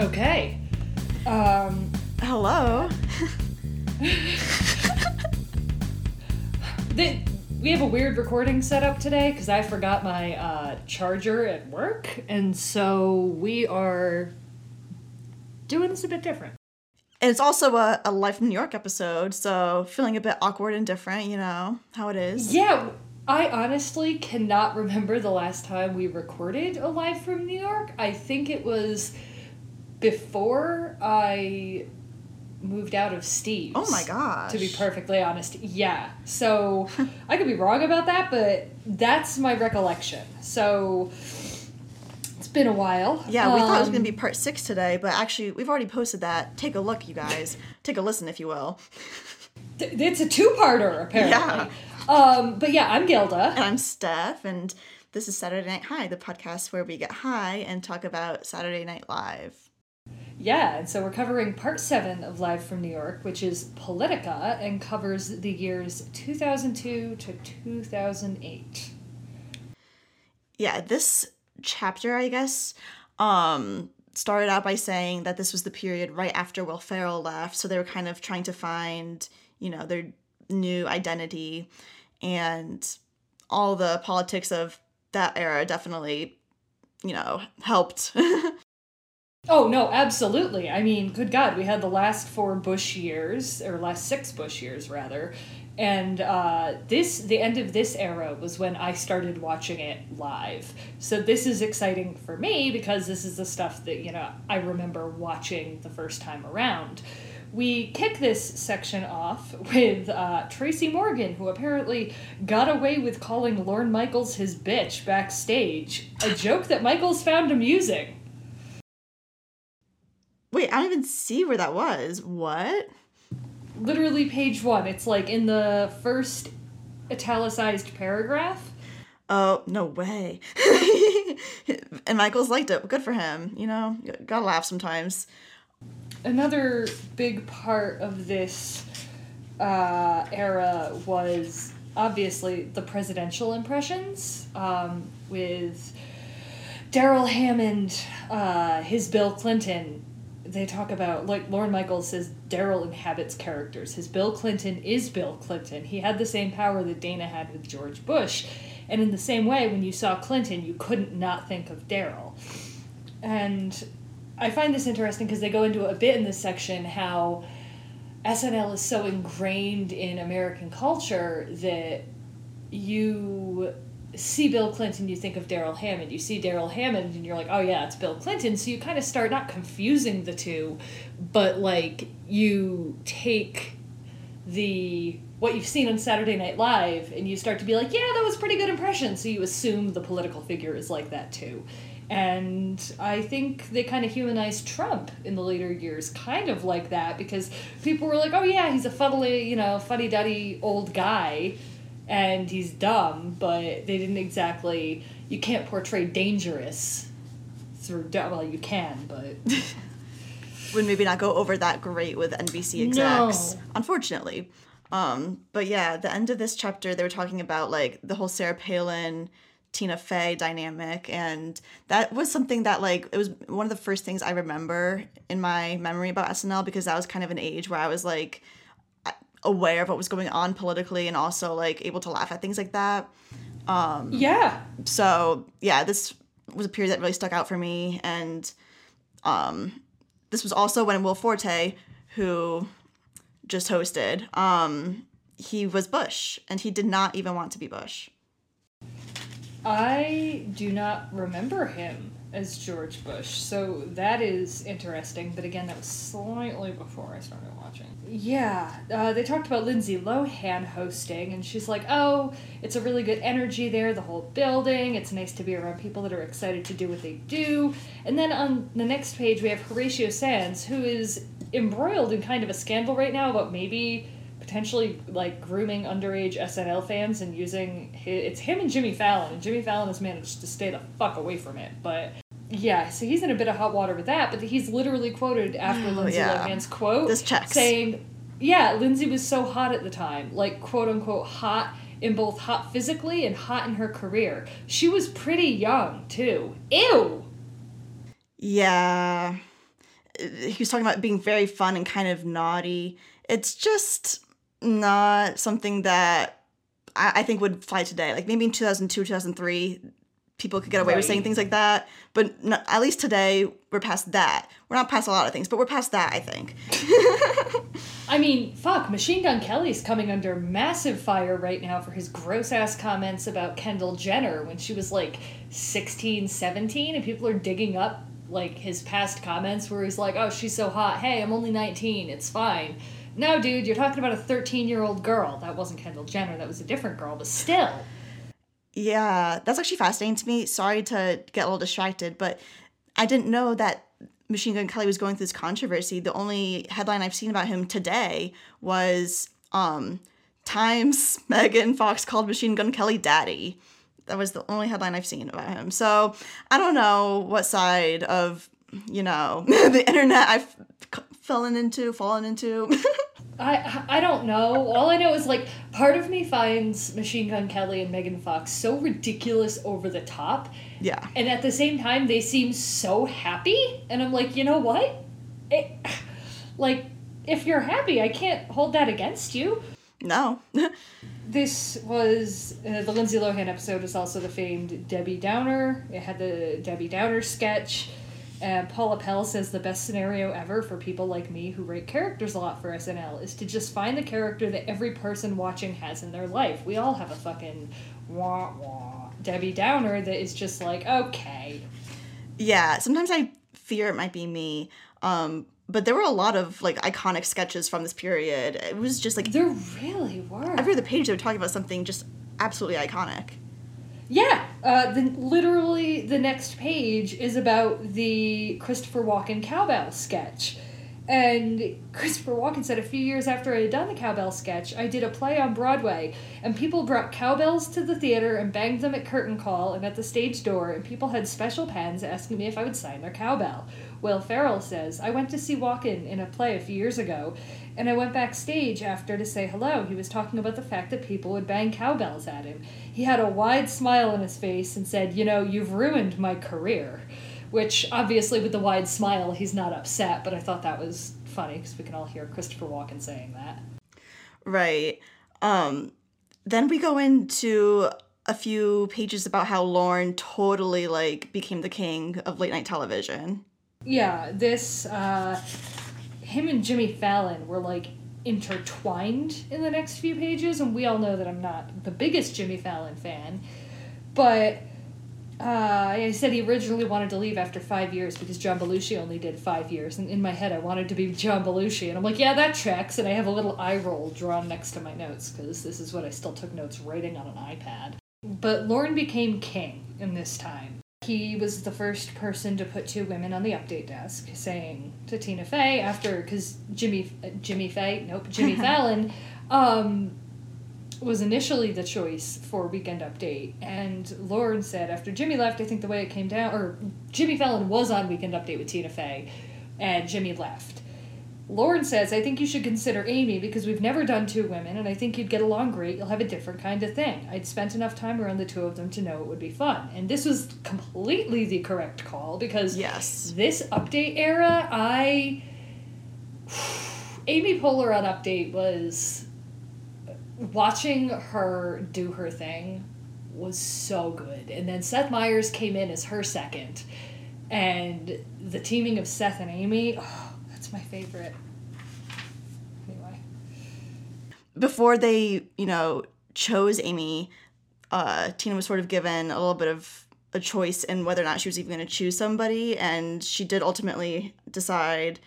Okay. Um, Hello. we have a weird recording setup today because I forgot my uh, charger at work, and so we are doing this a bit different. And it's also a, a Live from New York episode, so feeling a bit awkward and different, you know how it is. Yeah, I honestly cannot remember the last time we recorded a live from New York. I think it was before I moved out of Steve's. Oh my gosh. To be perfectly honest, yeah. So I could be wrong about that, but that's my recollection. So it's been a while. Yeah, we thought it was Um, going to be part six today, but actually, we've already posted that. Take a look, you guys. Take a listen, if you will. It's a two-parter, apparently. Yeah. Um, but yeah, I'm Gilda. And I'm Steph, and this is Saturday Night High, the podcast where we get high and talk about Saturday Night Live. Yeah, and so we're covering part seven of Live from New York, which is Politica and covers the years 2002 to 2008. Yeah, this chapter, I guess, um, started out by saying that this was the period right after Will Ferrell left, so they were kind of trying to find, you know, their new identity, and all the politics of that era definitely, you know, helped. Oh, no, absolutely. I mean, good God, we had the last four Bush years, or last six Bush years, rather. And uh, this, the end of this era was when I started watching it live. So this is exciting for me because this is the stuff that, you know, I remember watching the first time around. We kick this section off with uh, Tracy Morgan, who apparently got away with calling Lorne Michaels his bitch backstage, a joke that Michaels found amusing. Wait, I don't even see where that was. What? literally page one. It's like in the first italicized paragraph. Oh, no way. and Michael's liked it. Good for him. You know, gotta laugh sometimes. Another big part of this uh, era was obviously the presidential impressions um, with Darrell Hammond, uh, his Bill Clinton. They talk about, like Lorne Michaels says, Darrell inhabits characters. His Bill Clinton is Bill Clinton. He had the same power that Dana had with George Bush. And in the same way, when you saw Clinton, you couldn't not think of Darrell. And I find this interesting because they go into a bit in this section how SNL is so ingrained in American culture that you see Bill Clinton, you think of Darrell Hammond. You see Darrell Hammond, and you're like, oh yeah, it's Bill Clinton. So you kind of start not confusing the two, but like you take the what you've seen on Saturday Night Live and you start to be like, yeah, that was pretty good impression. So you assume the political figure is like that too. And I think they kind of humanized Trump in the later years, kind of like that, because people were like, oh yeah, he's a fuddly, you know, fuddy duddy old guy and he's dumb, but they didn't exactly, you can't portray dangerous through, well, you can, but. Would maybe not go over that great with NBC execs, unfortunately. Um, but yeah, the end of this chapter, they were talking about like the whole Sarah Palin, Tina Fey dynamic, and that was something that like it was one of the first things I remember in my memory about SNL because that was kind of an age where I was like aware of what was going on politically and also like able to laugh at things like that. Um, yeah. So yeah, this was a period that really stuck out for me, and um, this was also when Will Forte, who just hosted, um, he was Bush, and he did not even want to be Bush. I do not remember him as George Bush, so that is interesting. But again, that was slightly before I started watching. Yeah, uh, they talked about Lindsay Lohan hosting, and she's like, "Oh, it's a really good energy there. The whole building. It's nice to be around people that are excited to do what they do." And then on the next page, we have Horatio Sanz, who is embroiled in kind of a scandal right now about maybe potentially like grooming underage SNL fans and using hi it's him and Jimmy Fallon and Jimmy Fallon has managed to stay the fuck away from it but yeah so he's in a bit of hot water with that but he's literally quoted after Oh, Lindsay yeah. Lohan's quote This checks. saying yeah Lindsay was so hot at the time like quote unquote hot in both hot physically and hot in her career she was pretty young too ew Yeah, he was talking about being very fun and kind of naughty. It's just not something that I, I think would fly today. Like maybe in 2002, 2003, people could get away right. with saying things like that. But not, at least today, we're past that. We're not past a lot of things, but we're past that, I think. I mean, fuck, Machine Gun Kelly's coming under massive fire right now for his gross ass comments about Kendall Jenner when she was like 16, 17, and people are digging up like his past comments where he's like, oh, she's so hot. Hey, I'm only 19. It's fine. No, dude, you're talking about a 13 year old girl. That wasn't Kendall Jenner, that was a different girl, but still. Yeah, that's actually fascinating to me. Sorry to get a little distracted, but I didn't know that Machine Gun Kelly was going through this controversy. The only headline I've seen about him today was um, Times Megan Fox called Machine Gun Kelly daddy. That was the only headline I've seen about him. So I don't know what side of, you know, the internet I've fallen into, fallen into. I I don't know. All I know is like part of me finds Machine Gun Kelly and Megan Fox so ridiculous over the top. Yeah. And at the same time they seem so happy and I'm like, "You know what? It like if you're happy, I can't hold that against you." No. this was uh, the Lindsay Lohan episode is also the famed Debbie Downer. It had the Debbie Downer sketch and Paula Pell says the best scenario ever for people like me who write characters a lot for SNL is to just find the character that every person watching has in their life. We all have a fucking wah wah Debbie Downer that is just like, okay. Yeah, sometimes I fear it might be me. Um, but there were a lot of like iconic sketches from this period. It was just like there really were. Every other page they were talking about something just absolutely iconic. Yeah, uh, the, literally the next page is about the Christopher Walken cowbell sketch. And Christopher Walken said a few years after I had done the cowbell sketch, I did a play on Broadway, and people brought cowbells to the theater and banged them at curtain call and at the stage door, and people had special pens asking me if I would sign their cowbell. Will Ferrell says, I went to see Walken in a play a few years ago, and I went backstage after to say hello. He was talking about the fact that people would bang cowbells at him. He had a wide smile on his face and said, You know, you've ruined my career. Which, obviously, with the wide smile, he's not upset, but I thought that was funny because we can all hear Christopher Walken saying that. Right. Um, then we go into a few pages about how Lorne totally like became the king of late night television. Yeah, this uh, him and Jimmy Fallon were like intertwined in the next few pages, and we all know that I'm not the biggest Jimmy Fallon fan, but. Uh, I said he originally wanted to leave after five years because John Belushi only did five years, and in my head I wanted to be John Belushi, and I'm like, yeah, that tracks, and I have a little eye roll drawn next to my notes because this is what I still took notes writing on an iPad. But Lorne became king in this time, he was the first person to put two women on the update desk, saying to Tina Fey after because Jimmy Jimmy Fey nope Jimmy Fallon um, was initially the choice for Weekend Update, and Lorne said after Jimmy left, I think the way it came down, or Jimmy Fallon was on Weekend Update with Tina Fey, and Jimmy left, Lorne says, I think you should consider Amy because we've never done two women, and I think you'd get along great. You'll have a different kind of thing. I'd spent enough time around the two of them to know it would be fun. And this was completely the correct call because yes. this update era, I. Amy Poehler on Update was. Watching her do her thing was so good. And then Seth Meyers came in as her second. And the teaming of Seth and Amy. Oh, my favorite. Anyway. Before they, you know, chose Amy, uh, Tina was sort of given a little bit of a choice in whether or not she was even going to choose somebody, and she did ultimately decide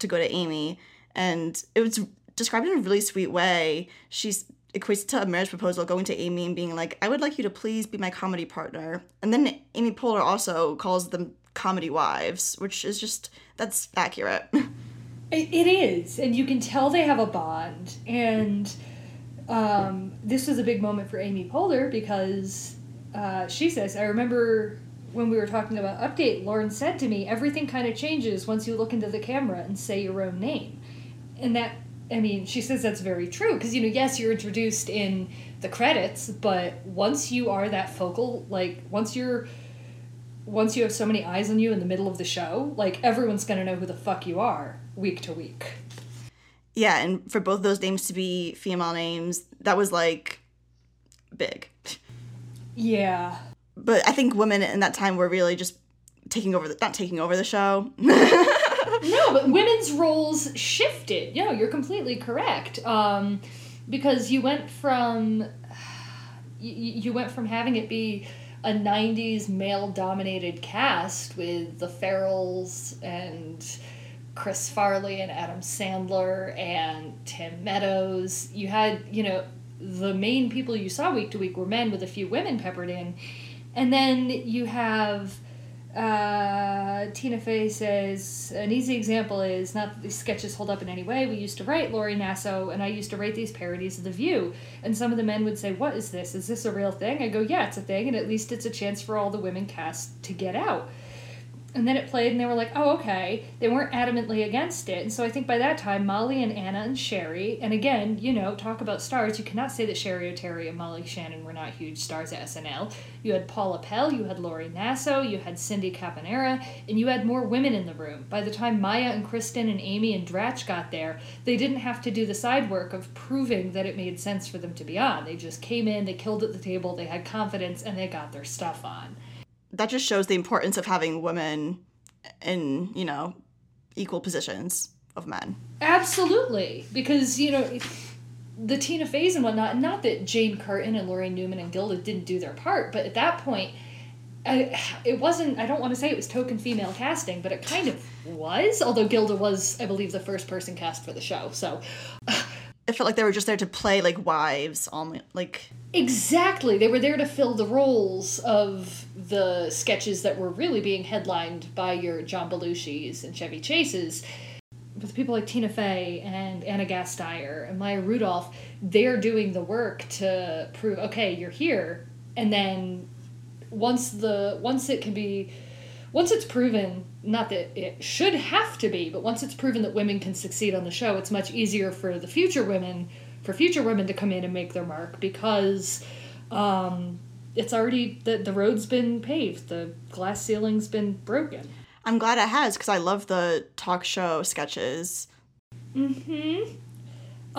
to go to Amy. And it was described in a really sweet way. She's equates to a marriage proposal going to Amy and being like, I would like you to please be my comedy partner. And then Amy Poehler also calls them comedy wives, which is just, that's accurate. It, it is, and you can tell they have a bond. And um, this was a big moment for Amy Poehler because uh, she says, I remember when we were talking about update, Lorne said to me, everything kind of changes once you look into the camera and say your own name. And that, I mean, she says that's very true because, you know, yes, you're introduced in the credits, but once you are that focal, like, once you're once you have so many eyes on you in the middle of the show, like everyone's gonna know who the fuck you are week to week. Yeah, and for both those names to be female names, that was like big. Yeah. But I think women in that time were really just taking over the not taking over the show. no, but women's roles shifted. No, you're completely correct. Um, because you went from you, you went from having it be a 90s male dominated cast with the Ferrells and Chris Farley and Adam Sandler and Tim Meadows. You had, you know, the main people you saw week to week were men with a few women peppered in. And then you have uh, Tina Fey says an easy example is not that these sketches hold up in any way. We used to write Lori Nasso, and I used to write these parodies of The View. And some of the men would say, "What is this? Is this a real thing?" I go, "Yeah, it's a thing, and at least it's a chance for all the women cast to get out." And then it played and they were like oh okay. They weren't adamantly against it and so i think by that time molly and anna and Cheri, and again you know talk about stars you cannot say that cheri oteri and molly shannon were not huge stars at snl you had paula pell you had lori nasso you had cindy caponera and you had more women in the room. By the time maya and kristen and amy and dratch got there they didn't have to do the side work of proving that it made sense for them to be on. They just came in they killed at the table they had confidence and they got their stuff on that just shows the importance of having women in you know equal positions of men. Absolutely. Because you know the tina feys and whatnot not that jane curtin and Laraine newman and gilda didn't do their part but at that point I, it wasn't i don't want to say it was token female casting but it kind of was although gilda was i believe the first person cast for the show so it felt like they were just there to play like wives on like exactly. They were there to fill the roles of the sketches that were really being headlined by your john belushis and chevy chases with people like tina fey and anna gasteyer and maya rudolph. They're doing the work to prove okay you're here. And then once the once it can be once it's proven not that it should have to be but once it's proven that women can succeed on the show it's much easier for the future women for future women to come in and make their mark because um, it's already the, the road's been paved the glass ceiling's been broken. I'm glad it has because i love the talk show sketches. Mm-hmm.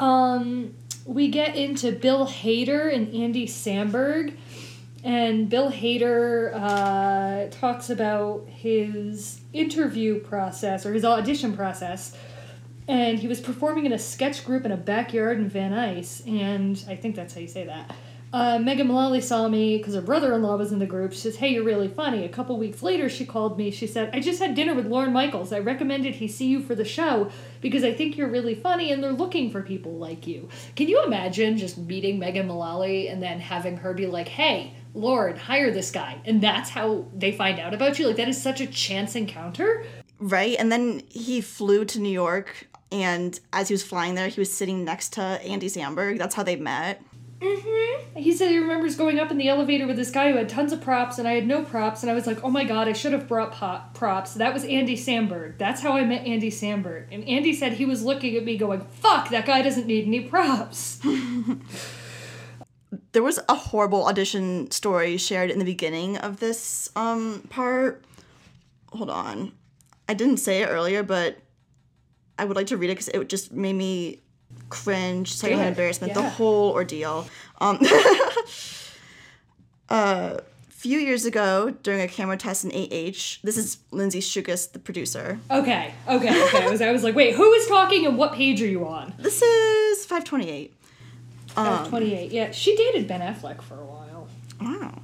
Um we get into bill hader and andy samberg and Bill Hader uh, talks about his interview process or his audition process. And he was performing in a sketch group in a backyard in Van Nuys, and I think that's how you say that. Uh, Megan Mullally saw me because her brother in law was in the group. She says, Hey, you're really funny. A couple weeks later, she called me. She said, I just had dinner with Lorne Michaels. I recommended he see you for the show because I think you're really funny and they're looking for people like you. Can you imagine just meeting Megan Mullally and then having her be like, Hey, Lord, hire this guy. And that's how they find out about you. Like, that is such a chance encounter. Right. And then he flew to New York. And as he was flying there, he was sitting next to Andy Samberg. That's how they met. Mm-hmm. He said he remembers going up in the elevator with this guy who had tons of props, and I had no props, and I was like, "Oh my god, I should have brought pop- props." That was Andy Samberg. That's how I met Andy Samberg, and Andy said he was looking at me, going, "Fuck, that guy doesn't need any props." there was a horrible audition story shared in the beginning of this um, part. Hold on. I didn't say it earlier, but I would like to read it because it just made me cringe, secondhand embarrassment, yeah. the whole ordeal. Um, a few years ago, during a camera test in AH, this is Lindsay Shookus, the producer. Okay, okay, okay. I was, I was like, wait, who is talking and what page are you on? This is 528. Um, 28. Yeah, she dated Ben Affleck for a while. Wow.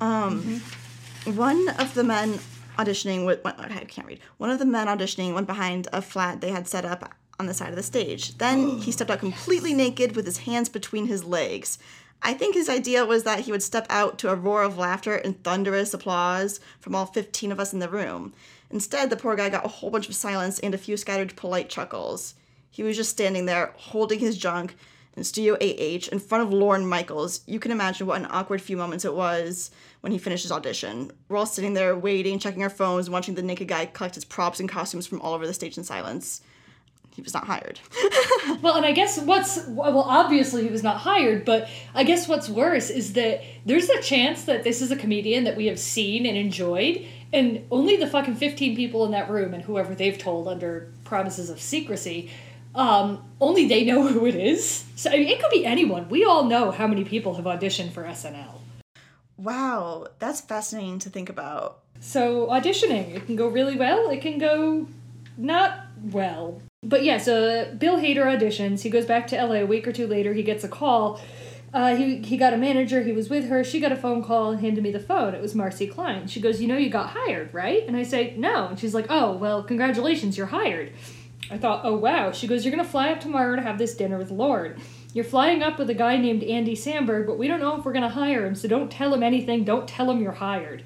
Um, mm-hmm. One of the men auditioning with I can't read. One of the men auditioning went behind a flat they had set up on the side of the stage. Then he stepped out completely naked with his hands between his legs. I think his idea was that he would step out to a roar of laughter and thunderous applause from all 15 of us in the room. Instead, the poor guy got a whole bunch of silence and a few scattered polite chuckles. He was just standing there, holding his junk, in Studio AH in front of Lorne Michaels. You can imagine what an awkward few moments it was when he finished his audition. We're all sitting there waiting, checking our phones, watching the naked guy collect his props and costumes from all over the stage in silence. he was not hired. well, and I guess what's well, obviously he was not hired, but I guess what's worse is that there's a chance that this is a comedian that we have seen and enjoyed, and only the fucking 15 people in that room and whoever they've told under promises of secrecy, um, only they know who it is. So I mean, it could be anyone. We all know how many people have auditioned for SNL. Wow, that's fascinating to think about. So auditioning, it can go really well. It can go not well. But yeah, so Bill Hader auditions. He goes back to LA a week or two later. He gets a call. Uh, he, he got a manager. He was with her. She got a phone call and handed me the phone. It was Marcy Klein. She goes, You know, you got hired, right? And I say, No. And she's like, Oh, well, congratulations, you're hired. I thought, Oh, wow. She goes, You're going to fly up tomorrow to have this dinner with Lord. You're flying up with a guy named Andy Samberg, but we don't know if we're going to hire him, so don't tell him anything. Don't tell him you're hired.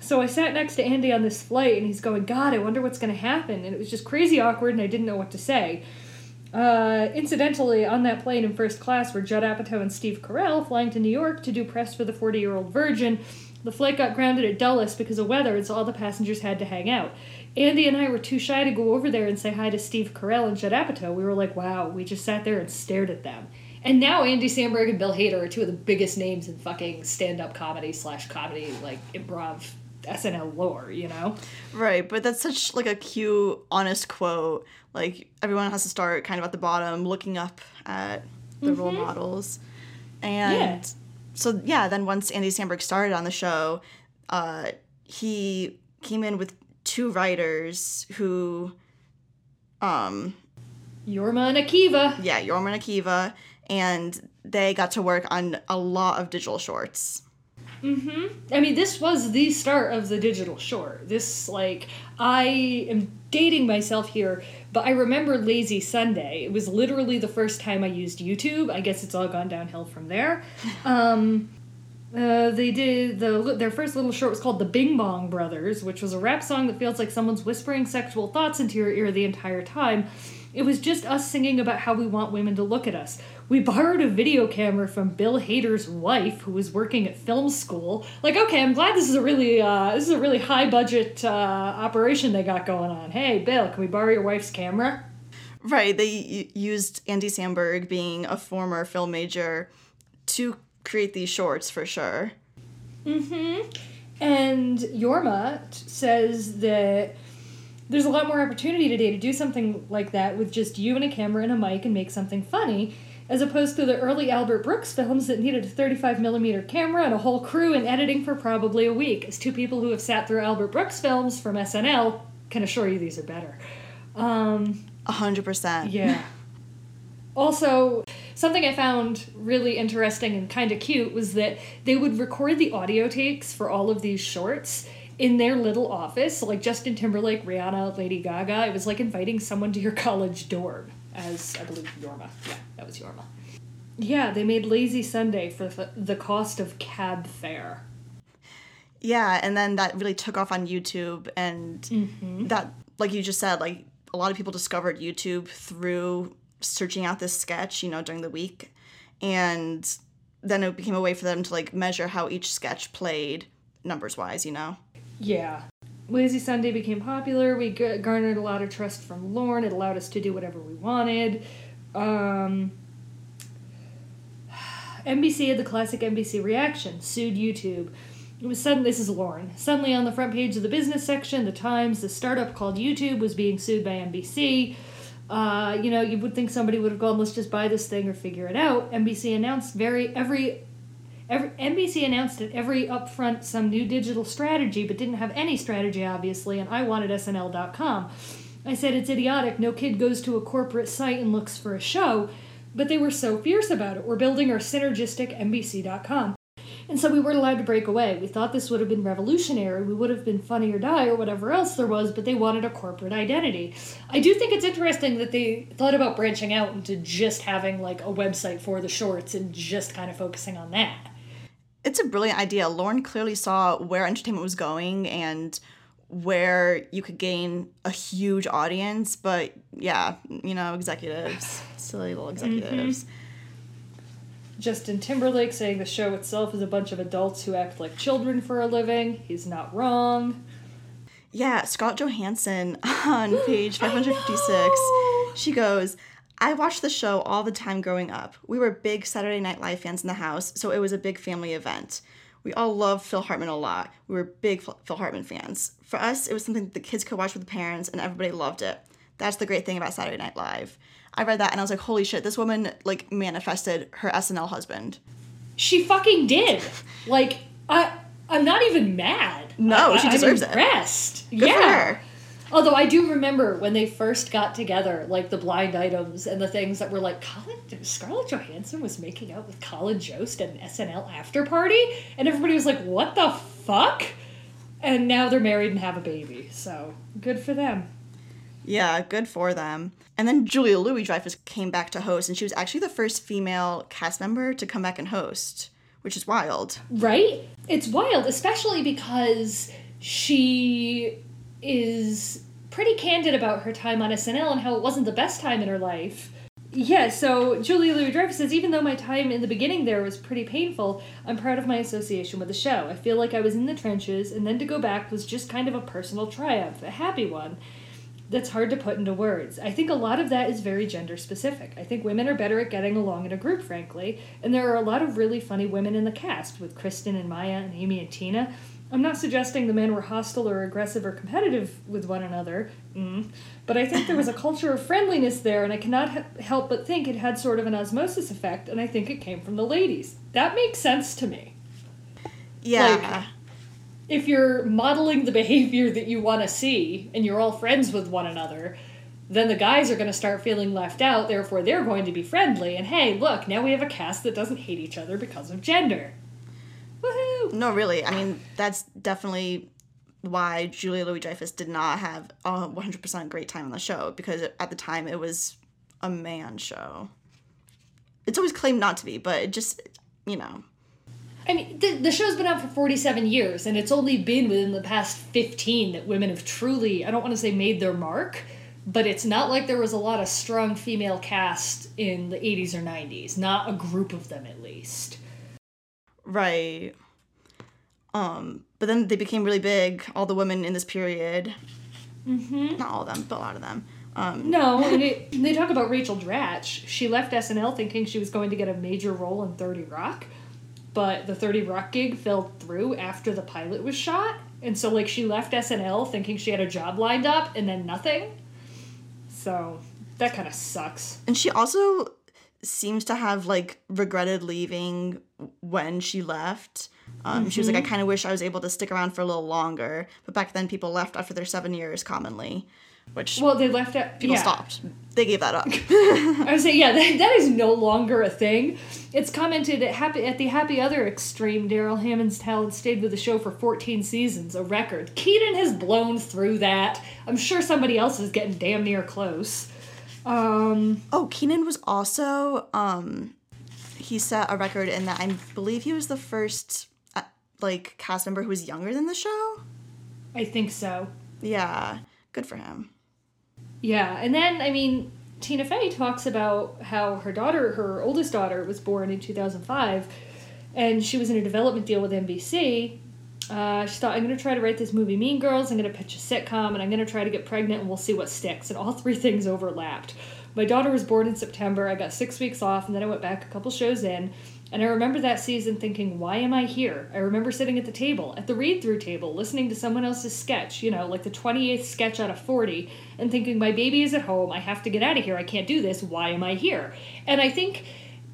So I sat next to Andy on this flight, and he's going, God, I wonder what's going to happen. And it was just crazy awkward, and I didn't know what to say. Uh, incidentally, on that plane in first class were Judd Apatow and Steve Carell flying to New York to do press for the 40 year old Virgin. The flight got grounded at Dulles because of weather, and so all the passengers had to hang out. Andy and I were too shy to go over there and say hi to Steve Carell and Judd Apatow. We were like, wow, we just sat there and stared at them. And now Andy Samberg and Bill Hader are two of the biggest names in fucking stand up comedy slash comedy, like improv SNL lore, you know? Right, but that's such like a cute, honest quote. Like everyone has to start kind of at the bottom, looking up at the mm-hmm. role models. And yeah. so yeah, then once Andy Samberg started on the show, uh, he came in with two writers who um Jorma and Akiva. Yeah, Jorma and Akiva. And they got to work on a lot of digital shorts. Mm-hmm. I mean, this was the start of the digital short. This, like, I am dating myself here, but I remember Lazy Sunday. It was literally the first time I used YouTube. I guess it's all gone downhill from there. Um, uh, they did the their first little short was called the Bing Bong Brothers, which was a rap song that feels like someone's whispering sexual thoughts into your ear the entire time. It was just us singing about how we want women to look at us. We borrowed a video camera from Bill Hader's wife, who was working at film school. Like, okay, I'm glad this is a really uh, this is a really high budget uh, operation they got going on. Hey, Bill, can we borrow your wife's camera? Right. They used Andy Samberg being a former film major to create these shorts for sure. Mm-hmm. And Jorma says that there's a lot more opportunity today to do something like that with just you and a camera and a mic and make something funny, as opposed to the early Albert Brooks films that needed a 35 millimeter camera and a whole crew and editing for probably a week. As two people who have sat through Albert Brooks films from SNL can assure you these are better. Um, a hundred percent. Yeah. Also, something I found really interesting and kind of cute was that they would record the audio takes for all of these shorts in their little office, like Justin Timberlake, Rihanna, Lady Gaga. It was like inviting someone to your college dorm, as I believe Jorma. Yeah, that was Jorma. Yeah, they made Lazy Sunday for the cost of cab fare. Yeah, and then that really took off on YouTube, and mm-hmm. that, like you just said, like a lot of people discovered YouTube through searching out this sketch, you know, during the week, and then it became a way for them to like measure how each sketch played numbers wise, you know. Yeah. Lazy Sunday became popular. We garnered a lot of trust from Lorne. It allowed us to do whatever we wanted. Um, NBC had the classic NBC reaction, sued YouTube. It was sudden. This is Lorne. Suddenly, on the front page of the business section, the Times, the startup called YouTube was being sued by NBC. Uh, you know, you would think somebody would have gone, "Let's just buy this thing or figure it out." NBC announced very every Every, NBC announced at every upfront some new digital strategy, but didn't have any strategy, obviously, and I wanted SNL.com. I said it's idiotic, no kid goes to a corporate site and looks for a show, but they were so fierce about it. We're building our synergistic NBC.com. And so we weren't allowed to break away. We thought this would have been revolutionary. We would have been funny or die or whatever else there was, but they wanted a corporate identity. I do think it's interesting that they thought about branching out into just having like a website for the shorts and just kind of focusing on that it's a brilliant idea. Lorne clearly saw where entertainment was going and where you could gain a huge audience, but yeah, you know, executives, silly little executives. Mm-hmm. Justin Timberlake saying the show itself is a bunch of adults who act like children for a living. He's not wrong. Yeah, Scarlett Johansson on page 556 she goes, I watched the show all the time growing up. We were big Saturday Night Live fans in the house, so it was a big family event. We all loved Phil Hartman a lot. We were big Phil Hartman fans. For us, it was something the kids could watch with the parents, and everybody loved it. That's the great thing about Saturday Night Live. I read that and I was like, holy shit, this woman like manifested her SNL husband. She fucking did. Like I, I'm not even mad. No, I, she deserves I'm impressed. it. Good yeah. Although I do remember when they first got together, like the blind items and the things that were like, Colin, Scarlett Johansson was making out with Colin Jost at an SNL after party, and everybody was like, "What the fuck?" And now they're married and have a baby, so good for them. Yeah, good for them. And then Julia Louis Dreyfus came back to host, and she was actually the first female cast member to come back and host, which is wild. Right? It's wild, especially because she is pretty candid about her time on SNL and how it wasn't the best time in her life. Yeah, so Julia Louis Dreyfus says, even though my time in the beginning there was pretty painful, I'm proud of my association with the show. I feel like I was in the trenches, and then to go back was just kind of a personal triumph, a happy one that's hard to put into words. I think a lot of that is very gender specific. I think women are better at getting along in a group, frankly, and there are a lot of really funny women in the cast, with Kristen and Maya and Amy and Tina. I'm not suggesting the men were hostile or aggressive or competitive with one another, mm, but I think there was a culture of friendliness there, and I cannot ha- help but think it had sort of an osmosis effect, and I think it came from the ladies. That makes sense to me. Yeah. Like, if you're modeling the behavior that you want to see and you're all friends with one another, then the guys are going to start feeling left out, therefore they're going to be friendly. And hey, look, now we have a cast that doesn't hate each other because of gender. Woohoo! No, really. I mean, that's definitely why Julia Louis Dreyfus did not have a 100% great time on the show because at the time it was a man show. It's always claimed not to be, but it just, you know. I mean, the, the show's been out for 47 years, and it's only been within the past 15 that women have truly, I don't want to say made their mark, but it's not like there was a lot of strong female cast in the 80s or 90s. Not a group of them, at least. Right. Um, but then they became really big, all the women in this period. Mm-hmm. Not all of them, but a lot of them. Um, no, and it, they talk about Rachel Dratch. She left SNL thinking she was going to get a major role in 30 Rock but the 30 Rock gig fell through after the pilot was shot. And so, like, she left SNL thinking she had a job lined up and then nothing. So, that kind of sucks. And she also seems to have, like, regretted leaving when she left. Um, mm-hmm. She was like, I mm-hmm. kind of wish I was able to stick around for a little longer. But back then, people left after their seven years commonly which well they left at people yeah. stopped. They gave that up. I would say yeah that, that is no longer a thing. It's commented at happy at the happy other extreme darrell hammond's talent stayed with the show for 14 seasons a record. Kenan has blown through that. I'm sure somebody else is getting damn near close. Um oh kenan was also um he set a record in that i believe he was the first uh, like cast member who was younger than the show? I think so. Yeah good for him yeah, and then I mean, Tina Fey talks about how her daughter, her oldest daughter, was born in 2005, and she was in a development deal with NBC. Uh, she thought, I'm going to try to write this movie, Mean Girls. I'm going to pitch a sitcom, and I'm going to try to get pregnant, and we'll see what sticks. And all three things overlapped. My daughter was born in September. I got six weeks off, and then I went back a couple shows in. And I remember that season thinking, why am I here? I remember sitting at the table, at the read through table, listening to someone else's sketch, you know, like the 28th sketch out of 40, and thinking, my baby is at home. I have to get out of here. I can't do this. Why am I here? And I think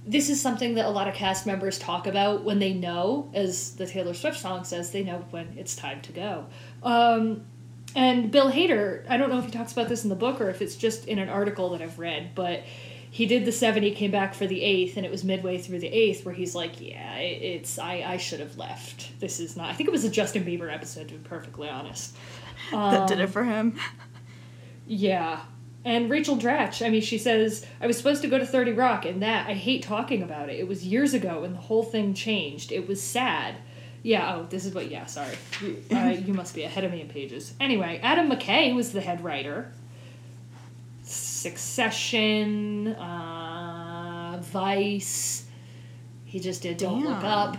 this is something that a lot of cast members talk about when they know, as the Taylor Swift song says, they know when it's time to go. Um, and Bill Hader, I don't know if he talks about this in the book or if it's just in an article that I've read, but he did the seven, he came back for the eighth, and it was midway through the eighth where he's like, "Yeah, it's I I should have left. This is not." I think it was a Justin Bieber episode, to be perfectly honest. Um, that did it for him. Yeah, and Rachel Dratch, I mean, she says, I was supposed to go to 30 Rock, and that, I hate talking about it. It was years ago, and the whole thing changed. It was sad. Yeah, oh, this is what, yeah, sorry. Uh, you must be ahead of me in pages. Anyway, Adam McKay was the head writer. Succession, uh, Vice. He just did Don't Damn. Look Up.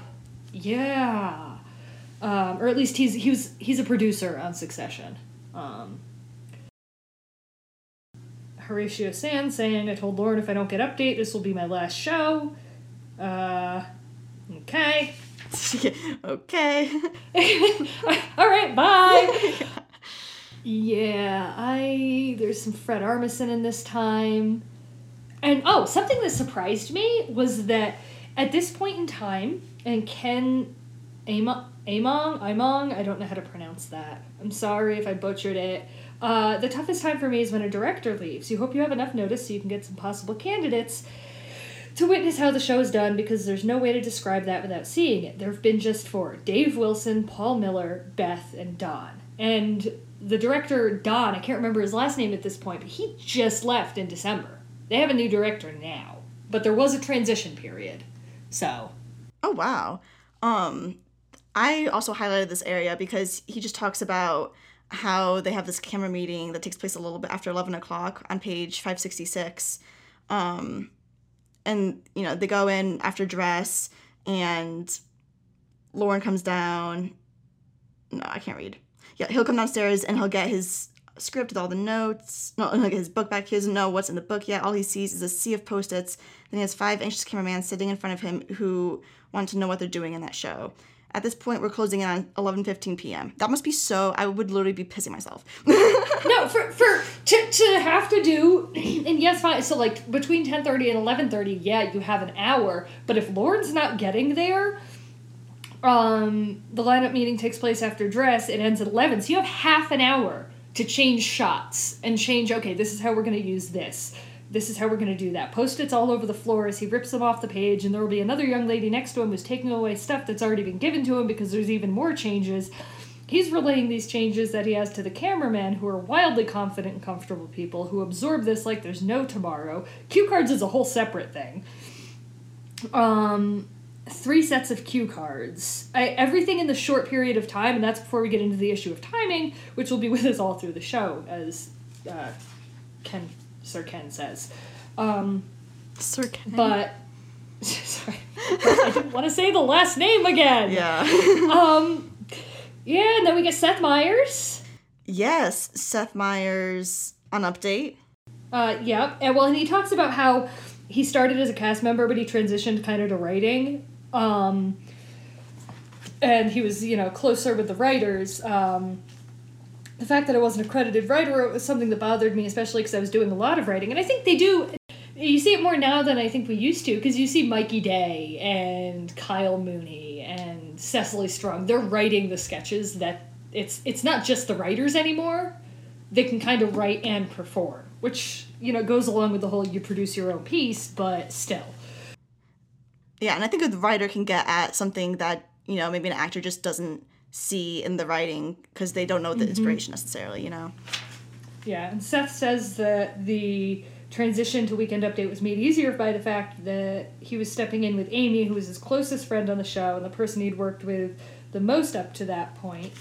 Yeah. Um, or at least he's he was he's a producer on Succession. Um, Horatio Sanz saying, I told Lorne if I don't get update, this will be my last show. Uh, okay. okay. All right, bye. yeah, I. There's some Fred Armisen in this time. And oh, something that surprised me was that at this point in time, and Ken Aymong, Aymong, I don't know how to pronounce that. I'm sorry if I butchered it. Uh, the toughest time for me is when a director leaves. You hope you have enough notice so you can get some possible candidates to witness how the show is done because there's no way to describe that without seeing it. There have been just four Dave Wilson, Paul Miller, Beth, and Don. And the director, Don, I can't remember his last name at this point, but he just left in December. They have a new director now, but there was a transition period. So. Oh, wow. Um, I also highlighted this area because he just talks about how they have this camera meeting that takes place a little bit after 11 o'clock on page 566 um, and you know they go in after dress and lorne comes down. No i can't read. Yeah he'll come downstairs and he'll get his script with all the notes. No he'll get his book back. He doesn't know what's in the book yet. All he sees is a sea of post-its. Then he has five anxious cameramen sitting in front of him who want to know what they're doing in that show at this point, we're closing in on 11:15 p.m. That must be so. I would literally be pissing myself. no, for for to, to have to do, and yes, fine. So like between 10:30 and 11:30, yeah, you have an hour. But if Lorne's not getting there, um, the lineup meeting takes place after dress. It ends at 11, so you have half an hour to change shots and change. Okay, this is how we're gonna use this this is how we're going to do that. Post its all over the floor as he rips them off the page, and there will be another young lady next to him who's taking away stuff that's already been given to him because there's even more changes. He's relaying these changes that he has to the cameraman, who are wildly confident and comfortable people who absorb this like there's no tomorrow. Cue cards is a whole separate thing. Um, three sets of cue cards. I, everything in the short period of time, and that's before we get into the issue of timing, which will be with us all through the show, as uh, Ken Sir Ken says. Um, Sir Ken. But sorry, I didn't want to say the last name again. Yeah. um, yeah, and then we get Seth Meyers. Yes, Seth Meyers on update. Uh, yep. And well, and he talks about how he started as a cast member, but he transitioned kind of to writing. Um, and he was, you know, closer with the writers. Um, the fact that I wasn't a credited writer was something that bothered me, especially because I was doing a lot of writing. And I think they do. You see it more now than I think we used to, because you see Mikey Day and Kyle Mooney and Cecily Strong. They're writing the sketches that it's it's not just the writers anymore. They can kind of write and perform, which you know goes along with the whole you produce your own piece, but still. Yeah, and I think a writer can get at something that you know maybe an actor just doesn't see in the writing because they don't know the mm-hmm. inspiration necessarily, you know. Yeah, and Seth says that the transition to Weekend Update was made easier by the fact that he was stepping in with Amy, who was his closest friend on the show and the person he'd worked with the most up to that point.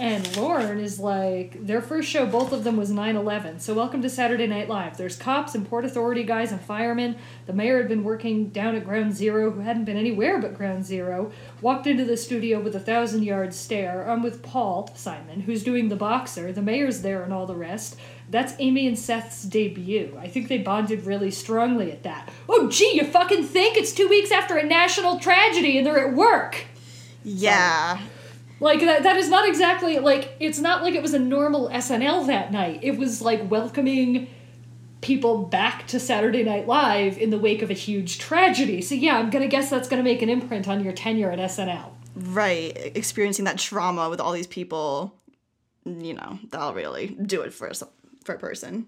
And Lorne is like, their first show, both of them was 9 11. So, welcome to Saturday Night Live. There's cops and Port Authority guys and firemen. The mayor had been working down at Ground Zero, who hadn't been anywhere but Ground Zero. Walked into the studio with a thousand yard stare. I'm with Paul Simon, who's doing the boxer. The mayor's there and all the rest. That's Amy and Seth's debut. I think they bonded really strongly at that. Oh, gee, you fucking think it's two weeks after a national tragedy and they're at work? Yeah. So, like that that is not exactly like it's not like it was a normal SNL that night. It was like welcoming people back to Saturday Night Live in the wake of a huge tragedy. So yeah, I'm going to guess that's going to make an imprint on your tenure at SNL. Right, experiencing that trauma with all these people, you know, that'll really do it for for a person.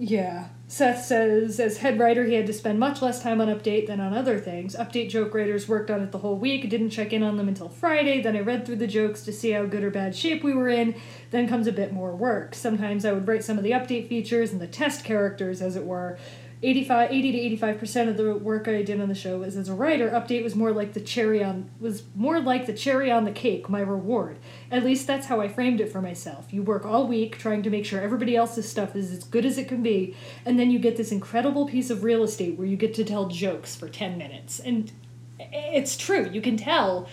Yeah. Seth says, as head writer, he had to spend much less time on Update than on other things. Update joke writers worked on it the whole week, didn't check in on them until Friday. Then I read through the jokes to see how good or bad shape we were in. Then comes a bit more work. Sometimes I would write some of the update features and the test characters, as it were. 85 80 to 85% of the work I did on the show was as a writer. Update was more like the cherry on was more like the cherry on the cake, my reward. At least that's how I framed it for myself. You work all week trying to make sure everybody else's stuff is as good as it can be, and then you get this incredible piece of real estate where you get to tell jokes for 10 minutes. And it's true. You can tell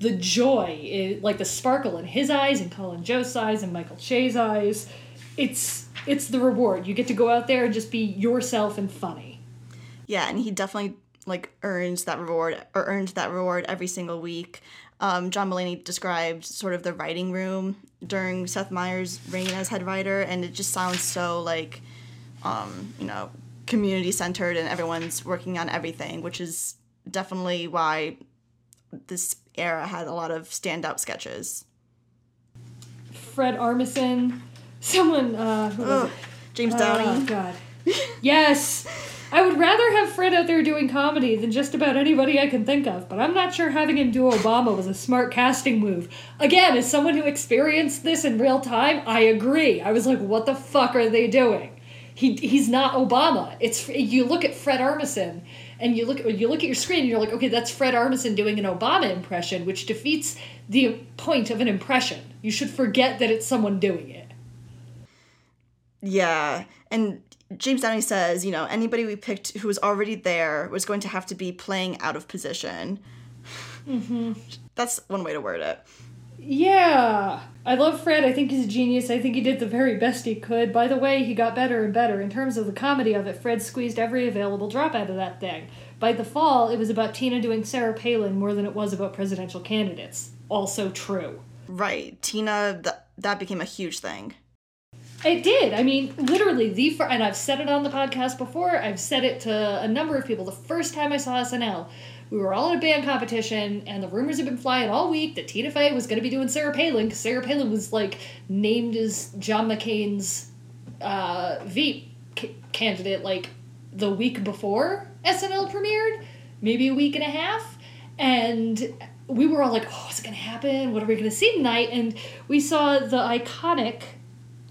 the joy, eh, like the sparkle in his eyes and Colin Jost's eyes and Michael Che's eyes. It's it's the reward. You get to go out there and just be yourself and funny. Yeah, and he definitely like earns that reward or earned that reward every single week. Um, John Mulaney described sort of the writing room during Seth Meyers' reign as head writer, and it just sounds so like, um, you know, community centered and everyone's working on everything, which is definitely why this era had a lot of standout sketches. Fred Armisen, someone, uh, who was Ugh, it? James Downey. Oh, God. yes. I would rather have Fred out there doing comedy than just about anybody I can think of, but I'm not sure having him do Obama was a smart casting move. Again, as someone who experienced this in real time, I agree. I was like, what the fuck are they doing? He, he's not Obama. It's you look at Fred Armisen and you look you look at your screen and you're like, okay, that's Fred Armisen doing an Obama impression, which defeats the point of an impression. You should forget that it's someone doing it. Yeah, and James Downey says, you know, anybody we picked who was already there was going to have to be playing out of position. Mm-hmm. That's one way to word it. Yeah. I love Fred. I think he's a genius. I think he did the very best he could. By the way, he got better and better. In terms of the comedy of it, Fred squeezed every available drop out of that thing. By the fall, it was about Tina doing Sarah Palin more than it was about presidential candidates. Also true. Right, Tina. Th- that became a huge thing. It did. I mean, literally, the and I've said it on the podcast before. I've said it to a number of people. The first time I saw SNL, we were all in a band competition, and the rumors had been flying all week that Tina Fey was going to be doing Sarah Palin because Sarah Palin was like named as John McCain's uh, Veep c- candidate like the week before SNL premiered, maybe a week and a half, and we were all like, "Oh, is it going to happen? What are we going to see tonight?" And we saw the iconic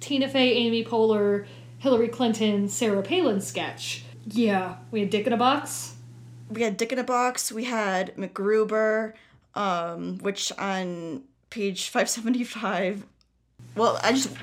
Tina Fey, Amy Poehler, Hillary Clinton, Sarah Palin sketch. Yeah, we had Dick in a Box. We had Dick in a Box. We had MacGruber, um, which on page five seventy five. Well, I just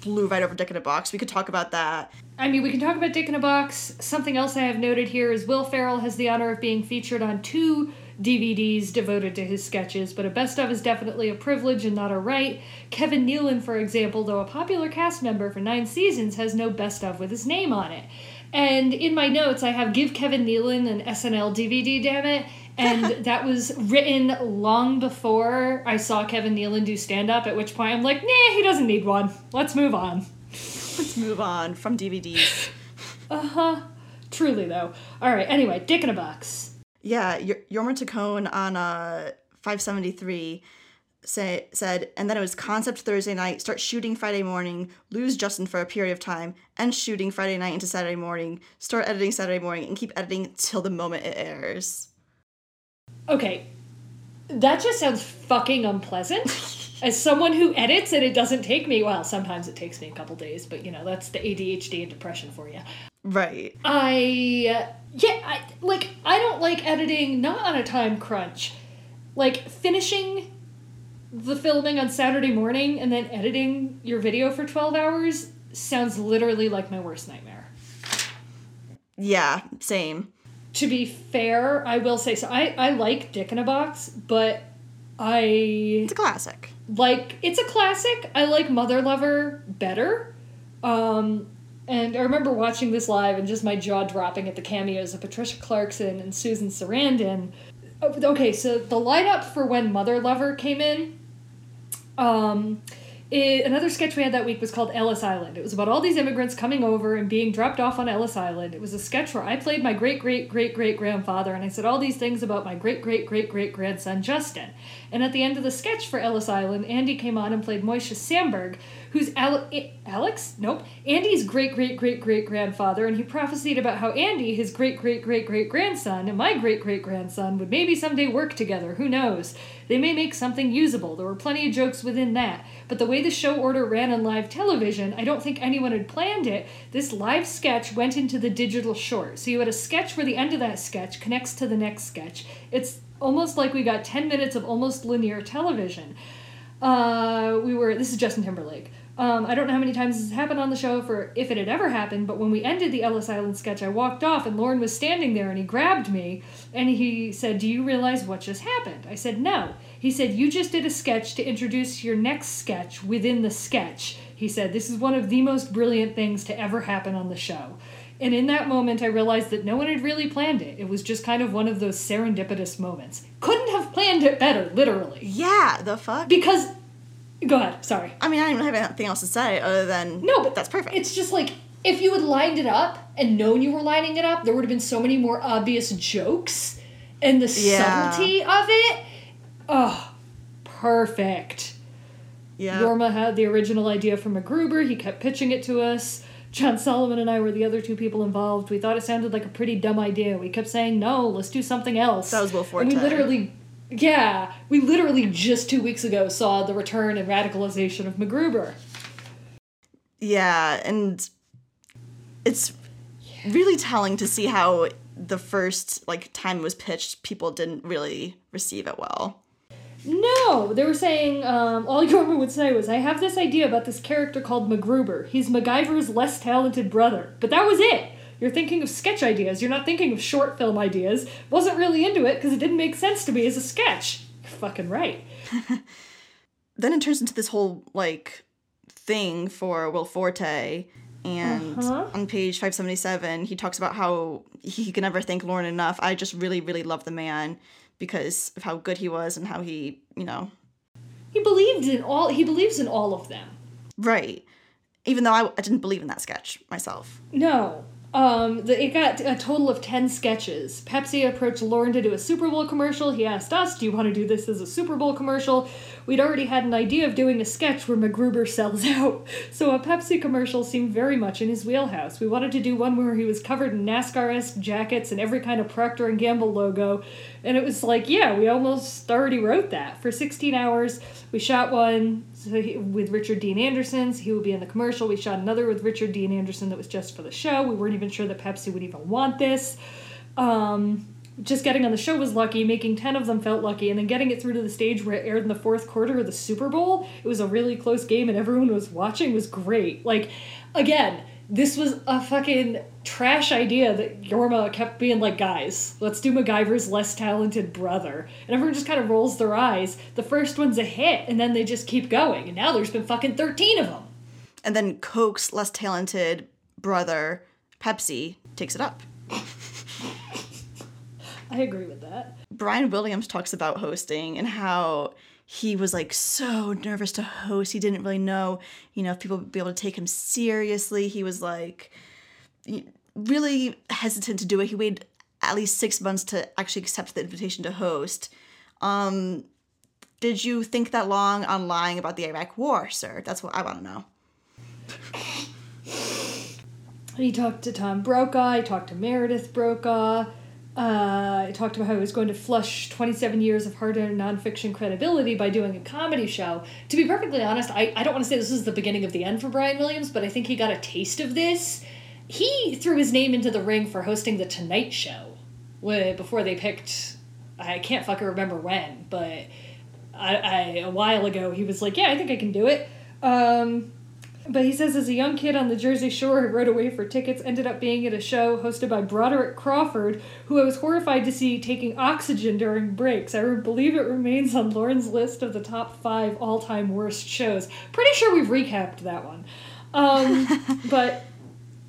flew right over Dick in a Box. We could talk about that. I mean, we can talk about Dick in a Box. Something else I have noted here is Will Ferrell has the honor of being featured on two DVDs devoted to his sketches, but a best of is definitely a privilege and not a right. Kevin Nealon, for example, though a popular cast member for nine seasons, has no best of with his name on it. And in my notes, I have Give Kevin Nealon an SNL DVD, damn it. And that was written long before I saw Kevin Nealon do stand up, at which point I'm like, nah, he doesn't need one. Let's move on. Let's move on from DVDs. Uh huh. Truly, though. All right, anyway, Dick in a Box. Yeah, Y- Jorma Taccone on uh, 573 say, said, and then it was concept Thursday night, start shooting Friday morning, lose Justin for a period of time, end shooting Friday night into Saturday morning, start editing Saturday morning, and keep editing till the moment it airs. Okay, that just sounds fucking unpleasant. As someone who edits, and it doesn't take me, well, sometimes it takes me a couple days, but you know, that's the ADHD and depression for you. Right. I, yeah, I, like, I don't like editing not on a time crunch. Like, finishing the filming on Saturday morning and then editing your video for 12 hours sounds literally like my worst nightmare. Yeah, same. to be fair, I will say so. I, I like Dick in a Box, but I It's a classic. like it's a classic. I like Mother Lover better. Um, and I remember watching this live and just my jaw dropping at the cameos of Patricia Clarkson and Susan Sarandon. Oh, Okay, so the lineup for when Mother Lover came in, um, it, another sketch we had that week was called Ellis Island. It was about all these immigrants coming over and being dropped off on Ellis Island. It was a sketch where I played my great great great great grandfather and I said all these things about my great great great great grandson Justin. And at the end of the sketch for Ellis Island, Andy came on and played Moishe Samberg, who's Ale- Alex? Nope. Andy's great great great great grandfather, and he prophesied about how Andy, his great great great great grandson, and my great great grandson would maybe someday work together. Who knows? They may make something usable. There were plenty of jokes within that. But the way the show order ran on live television, I don't think anyone had planned it. This live sketch went into the digital short. So you had a sketch where the end of that sketch connects to the next sketch. It's almost like we got 10 minutes of almost linear television. Uh, we were, this is Justin Timberlake. Um, I don't know how many times this has happened on the show for if it had ever happened, but when we ended the Ellis Island sketch, I walked off and Lorne was standing there and he grabbed me and he said, Do you realize what just happened? I said, No. He said, You just did a sketch to introduce your next sketch within the sketch. He said, This is one of the most brilliant things to ever happen on the show. And in that moment, I realized that no one had really planned it. It was just kind of one of those serendipitous moments. Couldn't have planned it better, literally. Yeah, the fuck? Because Go ahead. Sorry. I mean, I don't have anything else to say other than No, but that's perfect. It's just like if you had lined it up and known you were lining it up, there would have been so many more obvious jokes and the Yeah. subtlety of it. Oh, perfect. yeah. Jorma had the original idea from MacGruber. He kept pitching it to us. John Solomon and I were the other two people involved. We thought it sounded like a pretty dumb idea. We kept saying, no, let's do something else. That was Will And we literally, yeah, we literally just two weeks ago saw the return and radicalization of MacGruber. Yeah, and it's really telling to see how the first like time it was pitched, people didn't really receive it well. No, they were saying, um, all Jorma would say was, I have this idea about this character called MacGruber. He's MacGyver's less talented brother. But that was it. You're thinking of sketch ideas. You're not thinking of short film ideas. Wasn't really into it because it didn't make sense to me as a sketch. You're fucking right. Then it turns into this whole like thing for Will Forte. And Uh-huh. on page 577, he talks about how he can never thank Lorne enough. I just really, really love the man because of how good he was and how he, you know, He believed in all. He believes in all of them. right. Even though I, I didn't believe in that sketch myself. No. Um, the, it got a total of 10 sketches. Pepsi approached Lorne to do a Super Bowl commercial. He asked us, Do you want to do this as a Super Bowl commercial? We'd already had an idea of doing a sketch where MacGruber sells out. So a Pepsi commercial seemed very much in his wheelhouse. We wanted to do one where he was covered in NASCAR esque jackets and every kind of Procter and Gamble logo. And it was like, yeah, we almost already wrote that. For 16 hours, we shot one so he, with Richard Dean Anderson's, he would be in the commercial. We shot another with Richard Dean Anderson that was just for the show. We weren't even sure that Pepsi would even want this. Um, just getting on the show was lucky. Making 10 of them felt lucky. And then getting it through to the stage where it aired in the fourth quarter of the Super Bowl, it was a really close game and everyone was watching was great. Like, again, this was a fucking trash idea that Jorma kept being like, guys, let's do MacGyver's less talented brother. And everyone just kind of rolls their eyes. The first one's a hit, and then they just keep going. And now there's been fucking 13 of them. And then Coke's less talented brother, Pepsi, takes it up. I agree with that. Brian Williams talks about hosting and how he was like so nervous to host. He didn't really know, you know, if people would be able to take him seriously. He was like really hesitant to do it. He waited at least six months to actually accept the invitation to host. Um, did you think that long on lying about the Iraq War, sir? That's what I want to know. He talked to Tom Brokaw. He talked to Meredith Brokaw. Uh, he talked about how he was going to flush 27 years of hard-earned nonfiction credibility by doing a comedy show. To be perfectly honest, I, I don't want to say this is the beginning of the end for Brian Williams, but I think he got a taste of this. He threw his name into the ring for hosting the Tonight Show wh- before they picked. I can't fucking remember when, but I, I a while ago he was like, "Yeah, I think I can do it." Um, but he says, as a young kid on the Jersey Shore who rode away for tickets, ended up being at a show hosted by Broderick Crawford, who I was horrified to see taking oxygen during breaks. I believe it remains on Lorne's list of the top five all time worst shows. Pretty sure we've recapped that one. Um, but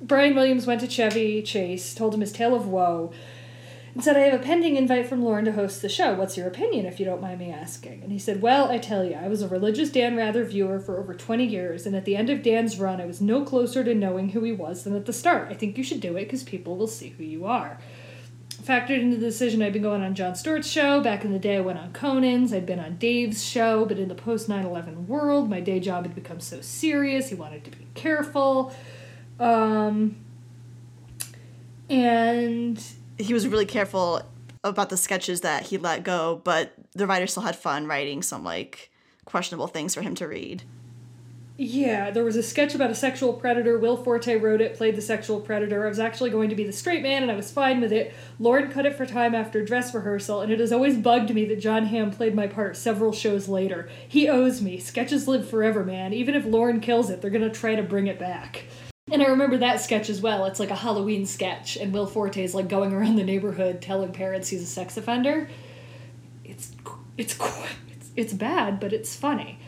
Brian Williams went to Chevy Chase, told him his tale of woe, and said, I have a pending invite from Lorne to host the show. What's your opinion, if you don't mind me asking? And he said, Well, I tell you, I was a religious Dan Rather viewer for over 20 years, and at the end of Dan's run, I was no closer to knowing who he was than at the start. I think you should do it because people will see who you are. Factored into the decision, I'd been going on Jon Stewart's show. Back in the day, I went on Conan's. I'd been on Dave's show, but in the post 9 11 world, my day job had become so serious. He wanted to be careful. Um, and He was really careful about the sketches that he let go, but the writer still had fun writing some like questionable things for him to read. Yeah, there was a sketch about a sexual predator. Will Forte wrote it, played the sexual predator. I was actually going to be the straight man, and I was fine with it. Lorne cut it for time after dress rehearsal, and it has always bugged me that Jon Hamm played my part several shows later. He owes me. Sketches live forever, man. Even if Lorne kills it, they're gonna try to bring it back. And I remember that sketch as well. It's like a Halloween sketch, and Will Forte is like going around the neighborhood telling parents he's a sex offender. It's it's it's it's bad, but it's funny.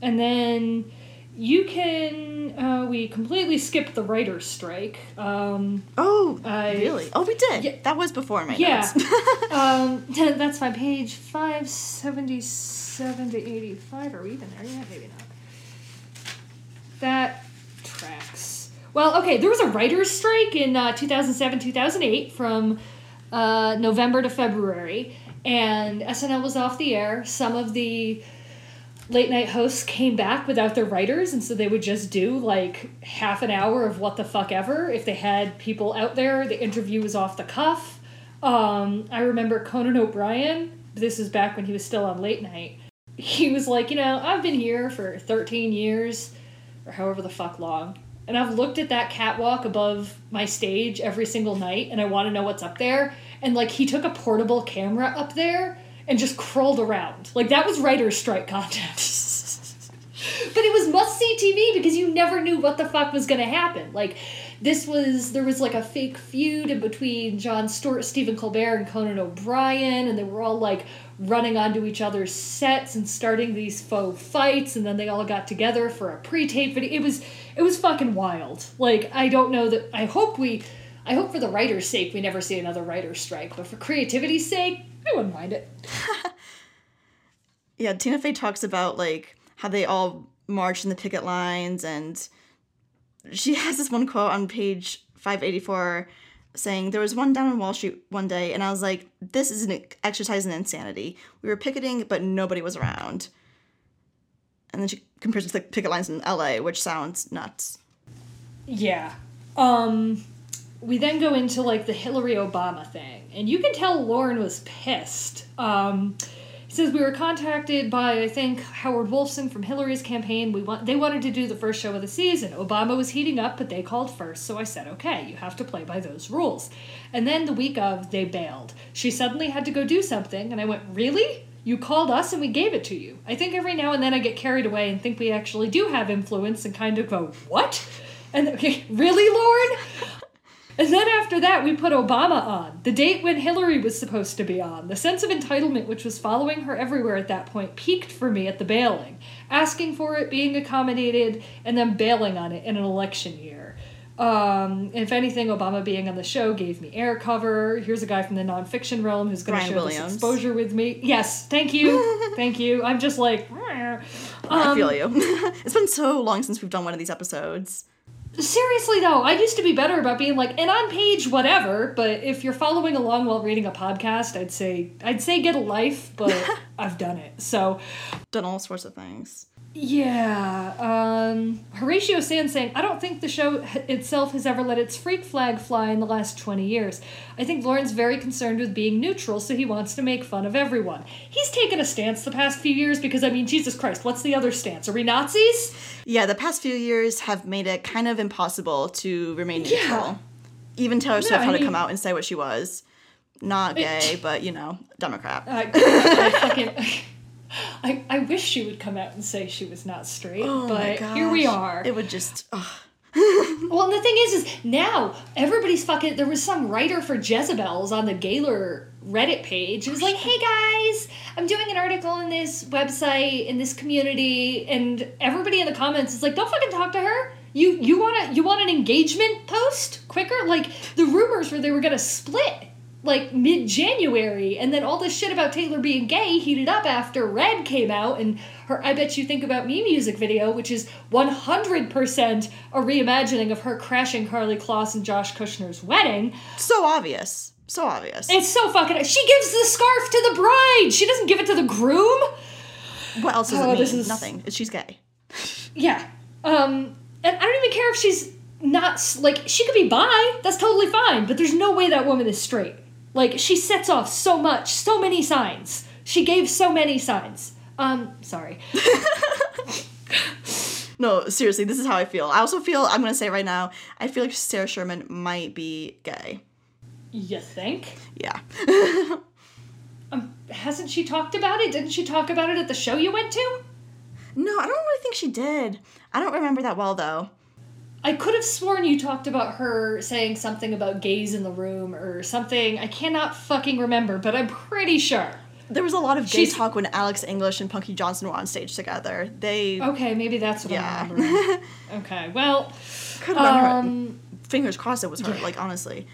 And then you can uh, we completely skipped the writers' strike. Um, Oh, I- really? Oh, we did. Yeah. That was before my yeah, notes. um, that's my page five seventy seven to eighty five. Are we even there yet? Maybe not. That. Well, okay, there was a writers' strike in uh, 2007 2008 from uh, November to February, and SNL was off the air. Some of the late night hosts came back without their writers, and so they would just do like half an hour of what the fuck ever. If they had people out there, the interview was off the cuff. Um, I remember Conan O'Brien. This is back when he was still on late night. He was like, you know, I've been here for 13 years, or however the fuck long, and I've looked at that catwalk above my stage every single night, and I want to know what's up there. And like, he took a portable camera up there and just crawled around. Like, that was writer's strike content. but it was must see TV because you never knew what the fuck was gonna happen. Like, this was there was like a fake feud between Jon Stewart, Stephen Colbert, and Conan O'Brien, and they were all like running onto each other's sets and starting these faux fights, and then they all got together for a pre-tape video. It was it was fucking wild. Like, I don't know that. I hope we. I hope for the writer's sake we never see another writer's strike, but for creativity's sake, I wouldn't mind it. yeah, Tina Fey talks about like how they all marched in the picket lines, and she has this one quote on page 584 saying, There was one down on Wall Street one day, and I was like, This is an exercise in insanity. We were picketing, but nobody was around. And then she compares it to the picket lines in LA, which sounds nuts. Yeah. Um we then go into like the Hillary Obama thing, and you can tell Lorne was pissed. Um says we were contacted by I think Howard Wolfson from Hillary's campaign. We want they wanted to do the first show of the season. Obama was heating up, but they called first, so I said, "Okay, you have to play by those rules." And then the week of, they bailed. She suddenly had to go do something, and I went, "Really? You called us and we gave it to you." I think every now and then I get carried away and think we actually do have influence and kind of go, "What?" And okay, really, Lorne? And then after that, we put Obama on, the date when Hillary was supposed to be on. The sense of entitlement, which was following her everywhere at that point, peaked for me at the bailing. Asking for it, being accommodated, and then bailing on it in an election year. Um, if anything, Obama being on the show gave me air cover. Here's a guy from the nonfiction realm who's going to share Williams. this exposure with me. Yes, thank you, thank you. I'm just like, I um, feel you. it's been so long since we've done one of these episodes. Seriously though, I used to be better about being like, and on page whatever. But if you're following along while reading a podcast, I'd say I'd say get a life, but I've done it. So Done all sorts of things. Yeah, um, Horatio Sanz saying, I don't think the show itself has ever let its freak flag fly in the last 20 years. I think Lorne's very concerned with being neutral, so he wants to make fun of everyone. He's taken a stance the past few years because, I mean, Jesus Christ, what's the other stance? Are we Nazis? Yeah, the past few years have made it kind of impossible to remain Yeah. neutral. Even Taylor Swift had to mean- come out and say what she was. Not gay, but you know, Democrat. I, I fucking. I, I wish she would come out and say she was not straight, Oh but here we are. It would just. ugh. Well, and the thing is, is now everybody's fucking. There was some writer for Jezebels on the Gaylor Reddit page. It was like, "Hey guys, I'm doing an article in this website in this community," and everybody in the comments is like, "Don't fucking talk to her." You you want to you want an engagement post quicker? Like the rumors were they were gonna split like mid January, and then all this shit about Taylor being gay heated up after Red came out, and her I Bet You Think About Me music video, which is 100% a reimagining of her crashing Karlie Kloss and Josh Kushner's wedding. So obvious. So obvious. It's so fucking. She gives the scarf to the bride! She doesn't give it to the groom! what else does Oh, it mean? is- Nothing. She's gay. Yeah. Um, and I don't even care if she's not, like, she could be bi, that's totally fine, but there's no way that woman is straight. Like, she sets off so much, so many signs. She gave so many signs. Um, sorry. no, seriously, this is how I feel. I also feel I'm gonna say right now, I feel like Sarah Sherman might be gay. You think? Yeah. um, hasn't she talked about it? Didn't she talk about it at the show you went to? No, I don't really think she did. I don't remember that well though. I could have sworn you talked about her saying something about gays in the room or something. I cannot fucking remember, but I'm pretty sure. There was a lot of gay She's... talk when Alex English and Punkie Johnson were on stage together. They Okay, maybe that's what yeah. I'm okay, well could have um, her. Fingers crossed it was her, yeah. like honestly.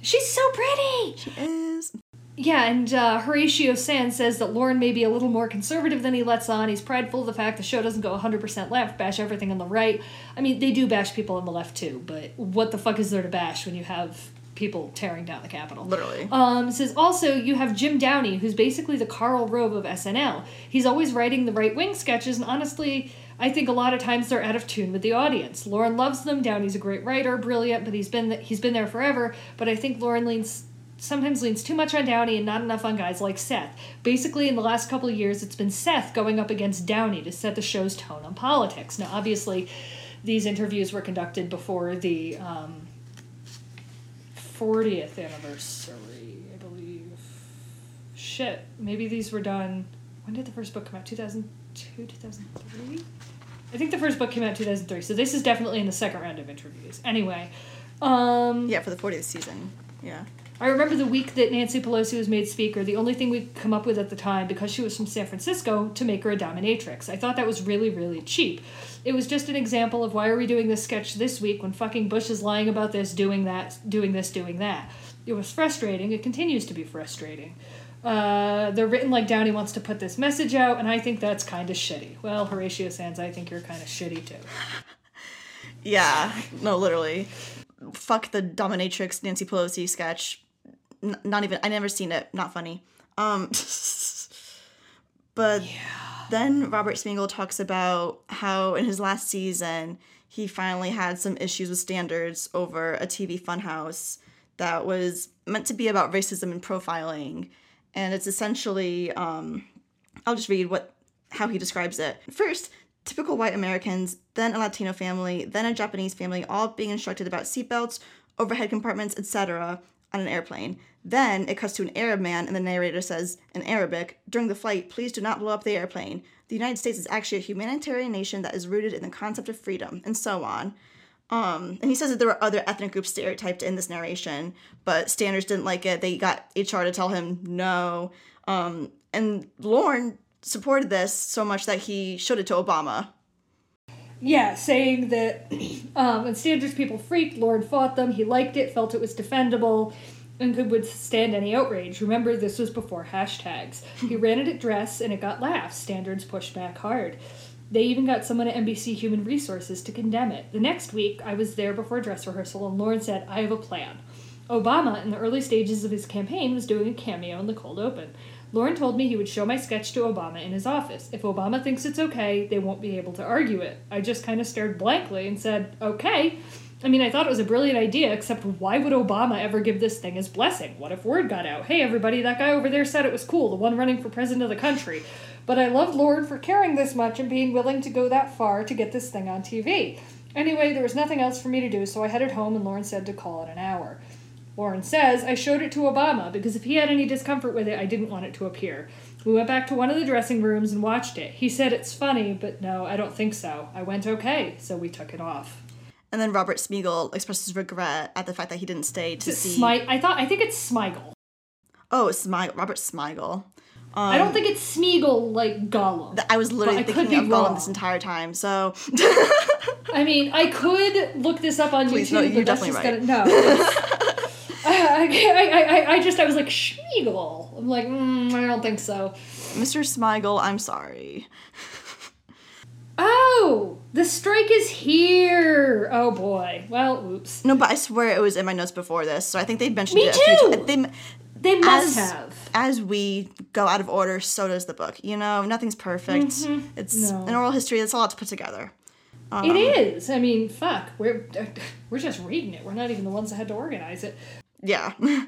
She's so pretty. She is. Yeah, and uh, Horatio Sanz says that Lorne may be a little more conservative than he lets on. He's prideful of the fact the show doesn't go 100% left, bash everything on the right. I mean, they do bash people on the left too, but what the fuck is there to bash when you have people tearing down the Capitol? Literally. Um, says also, you have Jim Downey, who's basically the Karl Rove of SNL. He's always writing the right wing sketches, and honestly, I think a lot of times they're out of tune with the audience. Lauren loves them. Downey's a great writer, brilliant, but he's been he's been there forever. But I think Lorne leans sometimes leans too much on Downey and not enough on guys like Seth. Basically, in the last couple of years, it's been Seth going up against Downey to set the show's tone on politics. Now, obviously, these interviews were conducted before the um, 40th anniversary, I believe. Shit, maybe these were done. When did the first book come out? 2002, 2003? I think the first book came out 2003, so this is definitely in the second round of interviews. Anyway, um, yeah, for the 40th season. Yeah. I remember the week that Nancy Pelosi was made speaker, the only thing we'd come up with at the time, because she was from San Francisco, to make her a dominatrix. I thought that was really, really cheap. It was just an example of why are we doing this sketch this week when fucking Bush is lying about this, doing that, doing this, doing that. It was frustrating. It continues to be frustrating. Uh, they're written like Downey wants to put this message out, and I think that's kind of shitty. Well, Horatio Sanz, I think you're kind of shitty too. yeah, no, literally. Fuck the dominatrix Nancy Pelosi sketch N- not even I never seen it. Not funny. Um, but yeah. then Robert Smigel talks about how in his last season he finally had some issues with standards over a TV funhouse that was meant to be about racism and profiling, and it's essentially um, I'll just read what how he describes it. First, typical white Americans, then a Latino family, then a Japanese family, all being instructed about seatbelts, overhead compartments, etc. on an airplane. Then it cuts to an Arab man, and the narrator says in Arabic, During the flight, please do not blow up the airplane. The United States is actually a humanitarian nation that is rooted in the concept of freedom, and so on. Um, and he says that there were other ethnic groups stereotyped in this narration, but Standards didn't like it. They got HR to tell him no. Um, and Lorne supported this so much that he showed it to Obama. Yeah, saying that um, when Standards people freaked, Lorne fought them. He liked it, felt it was defendable and could withstand any outrage. Remember, this was before hashtags. He ran it at dress and it got laughs. Standards pushed back hard. They even got someone at NBC Human Resources to condemn it. The next week, I was there before dress rehearsal, and Lorne said, I have a plan. Obama, in the early stages of his campaign, was doing a cameo in the cold open. Lorne told me he would show my sketch to Obama in his office. If Obama thinks it's okay, they won't be able to argue it. I just kind of stared blankly and said, okay. I mean, I thought it was a brilliant idea, except why would Obama ever give this thing his blessing? What if word got out? Hey, everybody, that guy over there said it was cool, the one running for president of the country. But I loved Lorne for caring this much and being willing to go that far to get this thing on TV. Anyway, there was nothing else for me to do, so I headed home and Lorne said to call it an hour. Lorne says, I showed it to Obama because if he had any discomfort with it, I didn't want it to appear. We went back to one of the dressing rooms and watched it. He said it's funny, but no, I don't think so. I went okay, so we took it off. And then Robert Smigel expresses regret at the fact that he didn't stay to see. Smi- I thought I think it's Smigel. Oh, Smigel. Robert Smigel. Um, I don't think it's Smeagol like Gollum. I was literally thinking of wrong. Gollum this entire time. So. I mean, I could look this up on Please, YouTube. No, you're definitely right. Gonna, no. I, I, I, I just I was like Schmiegel. I'm like mm, I don't think so. Mr. Smigel, I'm sorry. Oh, the strike is here. Oh boy. Well, oops. No, but I swear it was in my notes before this, so I think they'd mentioned Me it too. few times. They, they must as, have. As we go out of order, so does the book. You know, nothing's perfect. Mm-hmm. It's no. an oral history. That's a lot to put together. Um, it is. I mean, fuck. We're we're just reading it. We're not even the ones that had to organize it. Yeah.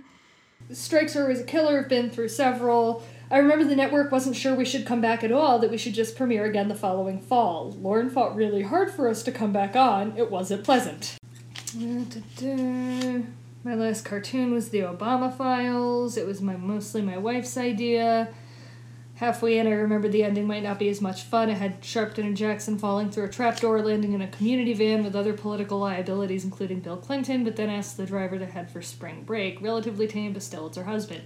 Strikes Her was a killer, have been through several. I remember the network wasn't sure we should come back at all, that we should just premiere again the following fall. Lorne fought really hard for us to come back on. It wasn't pleasant. My last cartoon was the Obama Files. It was my mostly my wife's idea. Halfway in, I remembered the ending might not be as much fun. It had Sharpton and Jackson falling through a trapdoor, landing in a community van with other political liabilities, including Bill Clinton, but then asked the driver to head for spring break. Relatively tame, but still, it's her husband.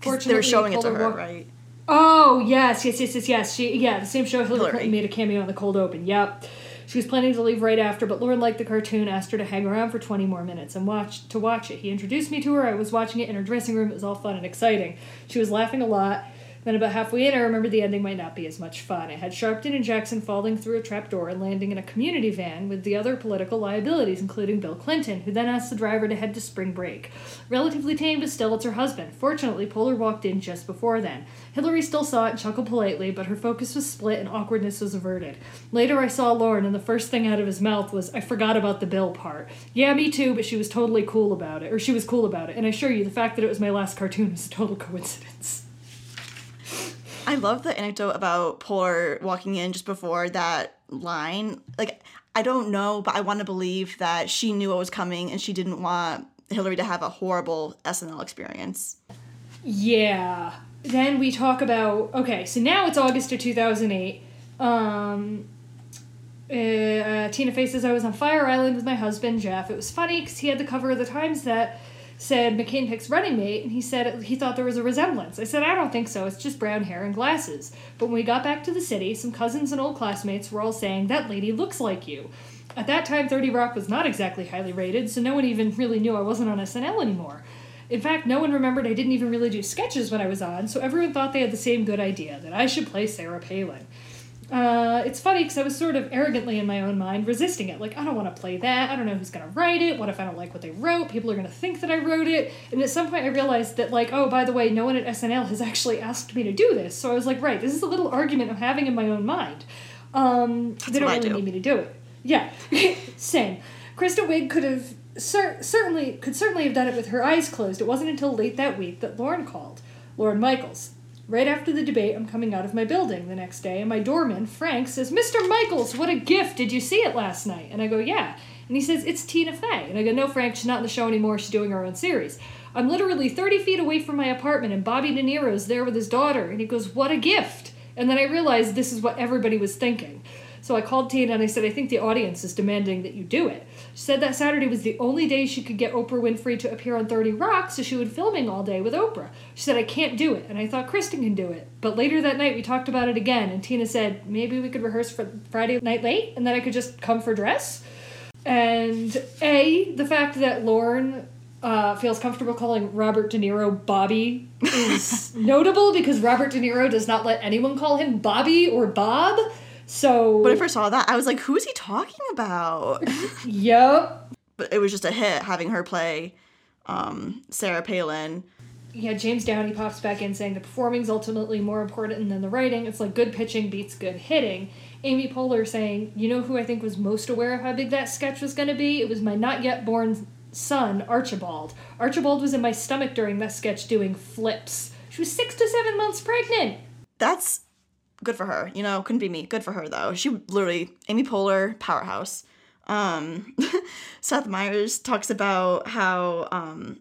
Fortunately, they were showing it to her, walk- right? Oh yes, yes, yes, yes, yes. She yeah, the same show Hillary, Hillary. Clinton made a cameo in the cold open. Yep. She was planning to leave right after, but Lorne liked the cartoon, asked her to hang around for 20 more minutes and watch to watch it. He introduced me to her. I was watching it in her dressing room. It was all fun and exciting. She was laughing a lot. Then about halfway in, I remember the ending might not be as much fun. I had Sharpton and Jackson falling through a trapdoor and landing in a community van with the other political liabilities, including Bill Clinton, who then asked the driver to head to spring break. Relatively tame, but still it's her husband. Fortunately, Poehler walked in just before then. Hillary still saw it and chuckled politely, but her focus was split and awkwardness was averted. Later, I saw Lorne, and the first thing out of his mouth was, I forgot about the Bill part. Yeah, me too, but she was totally cool about it. Or she was cool about it. And I assure you, the fact that it was my last cartoon was a total coincidence. I love the anecdote about Poehler walking in just before that line. Like, I don't know, but I want to believe that she knew what was coming and she didn't want Hillary to have a horrible SNL experience. Yeah. Then we talk about okay, so now it's August of 2008. Um, uh, Tina Faces I was on Fire Island with my husband Jeff. It was funny because he had the cover of the Times that said McCain picks running mate, and he said he thought there was a resemblance. I said, I don't think so. It's just brown hair and glasses. But when we got back to the city, some cousins and old classmates were all saying, That lady looks like you. At that time, 30 Rock was not exactly highly rated, so no one even really knew I wasn't on SNL anymore. In fact, no one remembered I didn't even really do sketches when I was on, so everyone thought they had the same good idea that I should play Sarah Palin. Uh, it's funny because I was sort of arrogantly in my own mind resisting it. Like, I don't want to play that. I don't know who's going to write it. What if I don't like what they wrote? People are going to think that I wrote it. And at some point, I realized that, like, oh, by the way, no one at SNL has actually asked me to do this. So I was like, right, this is a little argument I'm having in my own mind. Um, they don't really do. need me to do it. Yeah, same. Kristen Wiig could have cer- certainly could certainly have done it with her eyes closed. It wasn't until late that week that Lorne called. Lorne Michaels. Right after the debate, I'm coming out of my building the next day, and my doorman, Frank, says, Mr. Michaels, what a gift! Did you see it last night? And I go, Yeah. And he says, It's Tina Fey. And I go, No, Frank, she's not in the show anymore. She's doing her own series. I'm literally 30 feet away from my apartment, and Bobby De Niro's there with his daughter. And he goes, What a gift! And then I realized this is what everybody was thinking. So I called Tina and I said, I think the audience is demanding that you do it. She said that Saturday was the only day she could get Oprah Winfrey to appear on 30 Rock, so she would filming all day with Oprah. She said, I can't do it, and I thought Kristen can do it. But later that night, we talked about it again, and Tina said, maybe we could rehearse for Friday night late, and then I could just come for dress. And A, the fact that Lorne uh, feels comfortable calling Robert De Niro Bobby is notable because Robert De Niro does not let anyone call him Bobby or Bob. So when I first saw that, I was like, "Who is he talking about?" yep. But it was just a hit having her play um, Sarah Palin. Yeah, James Downey pops back in saying the performing's ultimately more important than the writing. It's like good pitching beats good hitting. Amy Poehler saying, "You know who I think was most aware of how big that sketch was going to be? It was my not yet born son, Archibald. Archibald was in my stomach during that sketch doing flips. She was six to seven months pregnant." That's good for her. You know, couldn't be me. Good for her though. She literally Amy Poehler powerhouse. Um, Seth Meyers talks about how um,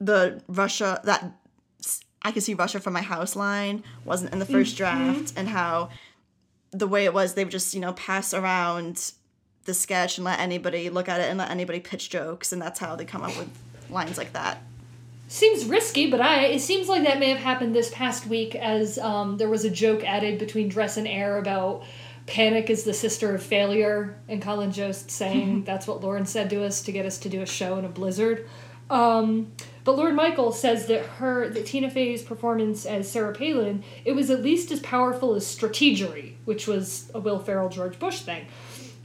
the Russia that I could see Russia from my house line wasn't in the 1st mm-hmm. draft, and how the way it was they would just you know pass around the sketch and let anybody look at it and let anybody pitch jokes, and that's how they come up with lines like that seems risky, but I it seems like that may have happened this past week as um, there was a joke added between Dress and Air about panic is the sister of failure, and Colin Jost saying that's what Lorne said to us to get us to do a show in a blizzard. Um, but Lorne Michael says that her that Tina Fey's performance as Sarah Palin it was at least as powerful as Strategery, which was a Will Ferrell George Bush thing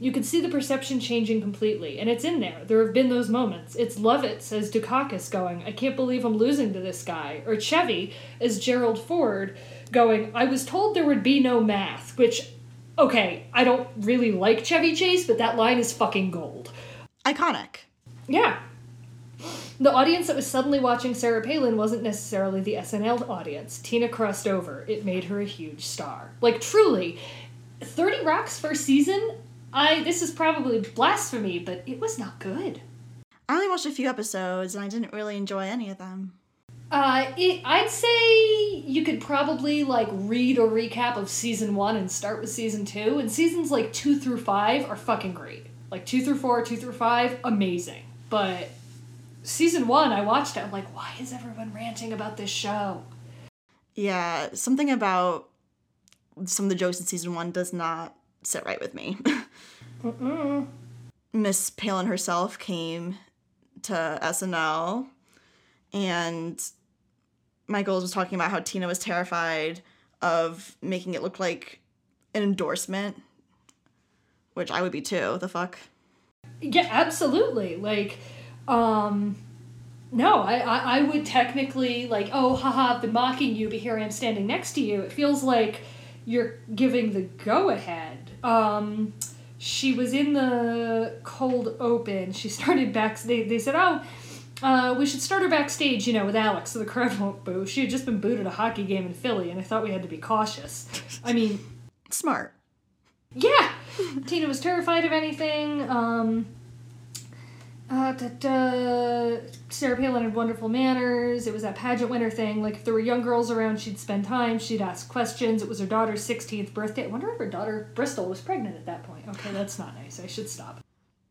you could see the perception changing completely, and it's in there. There have been those moments. It's Lovett, says Dukakis, going, I can't believe I'm losing to this guy. Or Chevy, as Gerald Ford, going, I was told there would be no math, which, okay, I don't really like Chevy Chase, but that line is fucking gold. Iconic. Yeah. the audience that was suddenly watching Sarah Palin wasn't necessarily the SNL audience. Tina crossed over. It made her a huge star. Like truly, 30 Rock's first season, I this is probably blasphemy, but it was not good. I only watched a few episodes and I didn't really enjoy any of them. Uh, it, I'd say you could probably like read a recap of season one and start with season two. And seasons like two through five are fucking great. Like two through four, two through five, amazing. But season one, I watched it. I'm like, why is everyone ranting about this show? Yeah, something about some of the jokes in season one does not sit right with me. Miss Palin herself came to SNL and Michaels was talking about how Tina was terrified of making it look like an endorsement, which I would be too. The fuck? Yeah, absolutely. Like, um, no, I, I, I would technically, like, oh, haha, I've been mocking you, but here I am standing next to you. It feels like you're giving the go ahead. Um, she was in the cold open. She started back. They, they said, oh, uh, we should start her backstage, you know, with Alex, so the crowd won't boo. She had just been booed at a hockey game in Philly, and I thought we had to be cautious. I mean, smart. Yeah, Tina was terrified of anything. Um, uh, da, da, Sarah Palin had wonderful manners. It was that pageant winner thing. Like, if there were young girls around, she'd spend time. She'd ask questions. It was her daughter's 16th birthday. I wonder if her daughter, Bristol, was pregnant at that point. Okay, that's not nice. I should stop.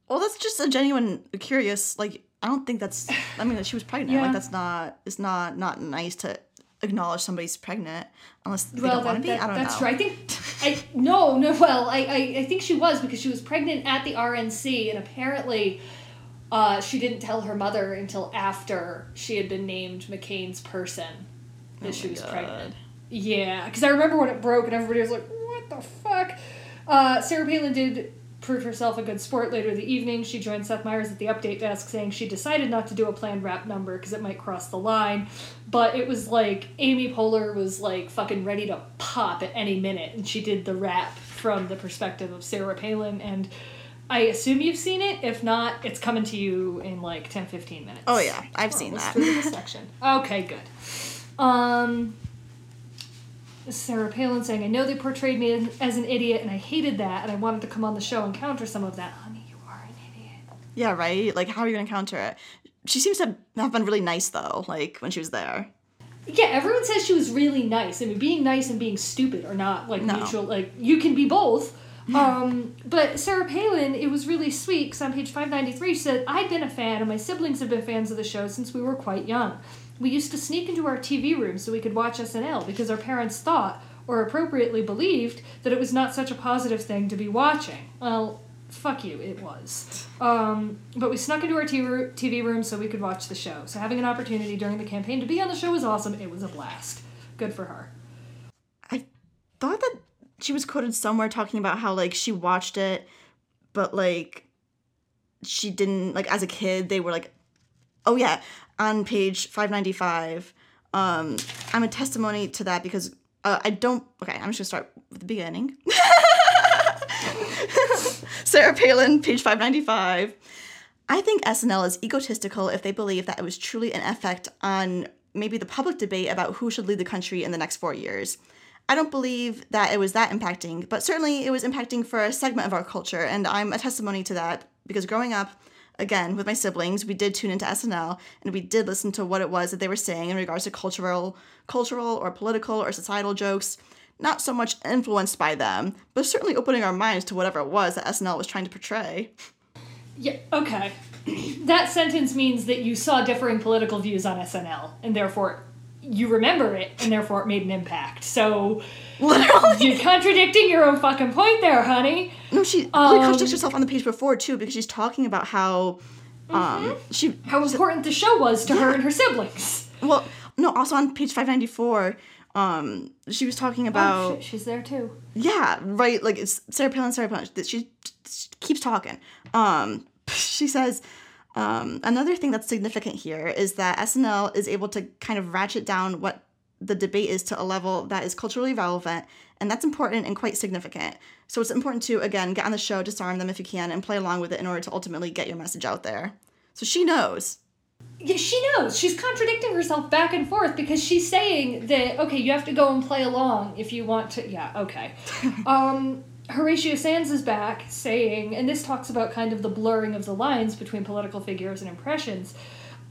Well, that's just a genuine curious. Like, I don't think that's. I mean, she was pregnant. Yeah. Like, that's not. It's not not nice to acknowledge somebody's pregnant unless they well, don't want to be. I don't that's know. That's right. I think. I no no. Well, I, I I think she was because she was pregnant at the RNC, and apparently uh, she didn't tell her mother until after she had been named McCain's person that oh she was God. pregnant. Yeah, because I remember when it broke and everybody was like, "What the fuck?" Uh, Sarah Palin did prove herself a good sport later in the evening. She joined Seth Meyers at the update desk, saying she decided not to do a planned rap number because it might cross the line. But it was like Amy Poehler was like fucking ready to pop at any minute, and she did the rap from the perspective of Sarah Palin and I assume you've seen it. If not, it's coming to you in like 10, 15 minutes. Oh yeah, I've oh, seen that. section. Okay, good. Um, Sarah Palin saying, "I know they portrayed me as an idiot, and I hated that, and I wanted to come on the show and counter some of that." Honey, you are an idiot. Yeah, right. Like, how are you gonna counter it? She seems to have been really nice though. Like when she was there. Yeah, everyone says she was really nice. I mean, being nice and being stupid are not like no. mutual. Like you can be both um, but Sarah Palin, it was really sweet because on page 593 she said, I've been a fan and my siblings have been fans of the show since we were quite young. We used to sneak into our TV room so we could watch SNL because our parents thought, or appropriately believed, that it was not such a positive thing to be watching. Well, fuck you, it was. Um, but we snuck into our TV room so we could watch the show. So having an opportunity during the campaign to be on the show was awesome. It was a blast. Good for her. I thought that she was quoted somewhere talking about how like she watched it but like she didn't like as a kid they were like oh yeah on page 595 um i'm a testimony to that because uh, i don't okay i'm just gonna start with the beginning. Sarah palin page 595 i think snl is egotistical if they believe that it was truly an effect on maybe the public debate about who should lead the country in the next four years I don't believe that it was that impacting, but certainly it was impacting for a segment of our culture, and I'm a testimony to that because growing up, again, with my siblings, we did tune into SNL and we did listen to what it was that they were saying in regards to cultural, cultural or political or societal jokes. Not so much influenced by them, but certainly opening our minds to whatever it was that SNL was trying to portray. Yeah, okay. that sentence means that you saw differing political views on SNL, and therefore you remember it and therefore it made an impact. So literally you're contradicting your own fucking point there, honey. No, she um, really contradicts herself on the page before too because she's talking about how um mm-hmm. she how important the show was to yeah. her and her siblings. Well, no, also on page 594 um she was talking oh, about oh, she's there too. Yeah, right, like it's Sarah Palin, Sarah Palin. She, she keeps talking. Um she says um, another thing that's significant here is that SNL is able to kind of ratchet down what the debate is to a level that is culturally relevant, and that's important and quite significant. So it's important to, again, get on the show, disarm them if you can, and play along with it in order to ultimately get your message out there. So she knows. Yeah, she knows. She's contradicting herself back and forth because she's saying that okay, you have to go and play along if you want to. Yeah, okay. um, Horatio Sanz is back saying, and this talks about kind of the blurring of the lines between political figures and impressions.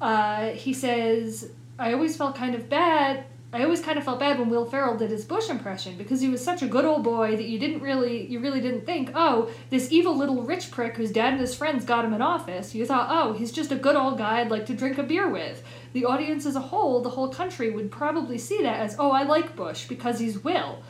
Uh, he says, I always felt kind of bad. I always kind of felt bad when Will Ferrell did his Bush impression because he was such a good old boy that you didn't really, you really didn't think, oh, this evil little rich prick whose dad and his friends got him in office. You thought, oh, he's just a good old guy I'd like to drink a beer with. The audience as a whole, the whole country, would probably see that as, oh, I like Bush because he's Will.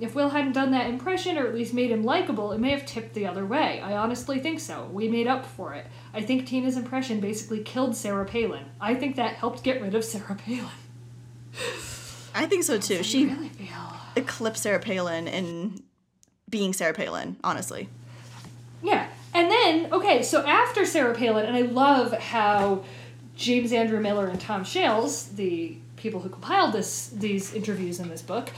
If Will hadn't done that impression, or at least made him likable, it may have tipped the other way. I honestly think so. We made up for it. I think Tina's impression basically killed Sarah Palin. I think that helped get rid of Sarah Palin. I think so too. She really eclipsed Sarah Palin in being Sarah Palin, honestly. Yeah. And then, okay, so after Sarah Palin, and I love how James Andrew Miller and Tom Shales, the people who compiled this these interviews in this book,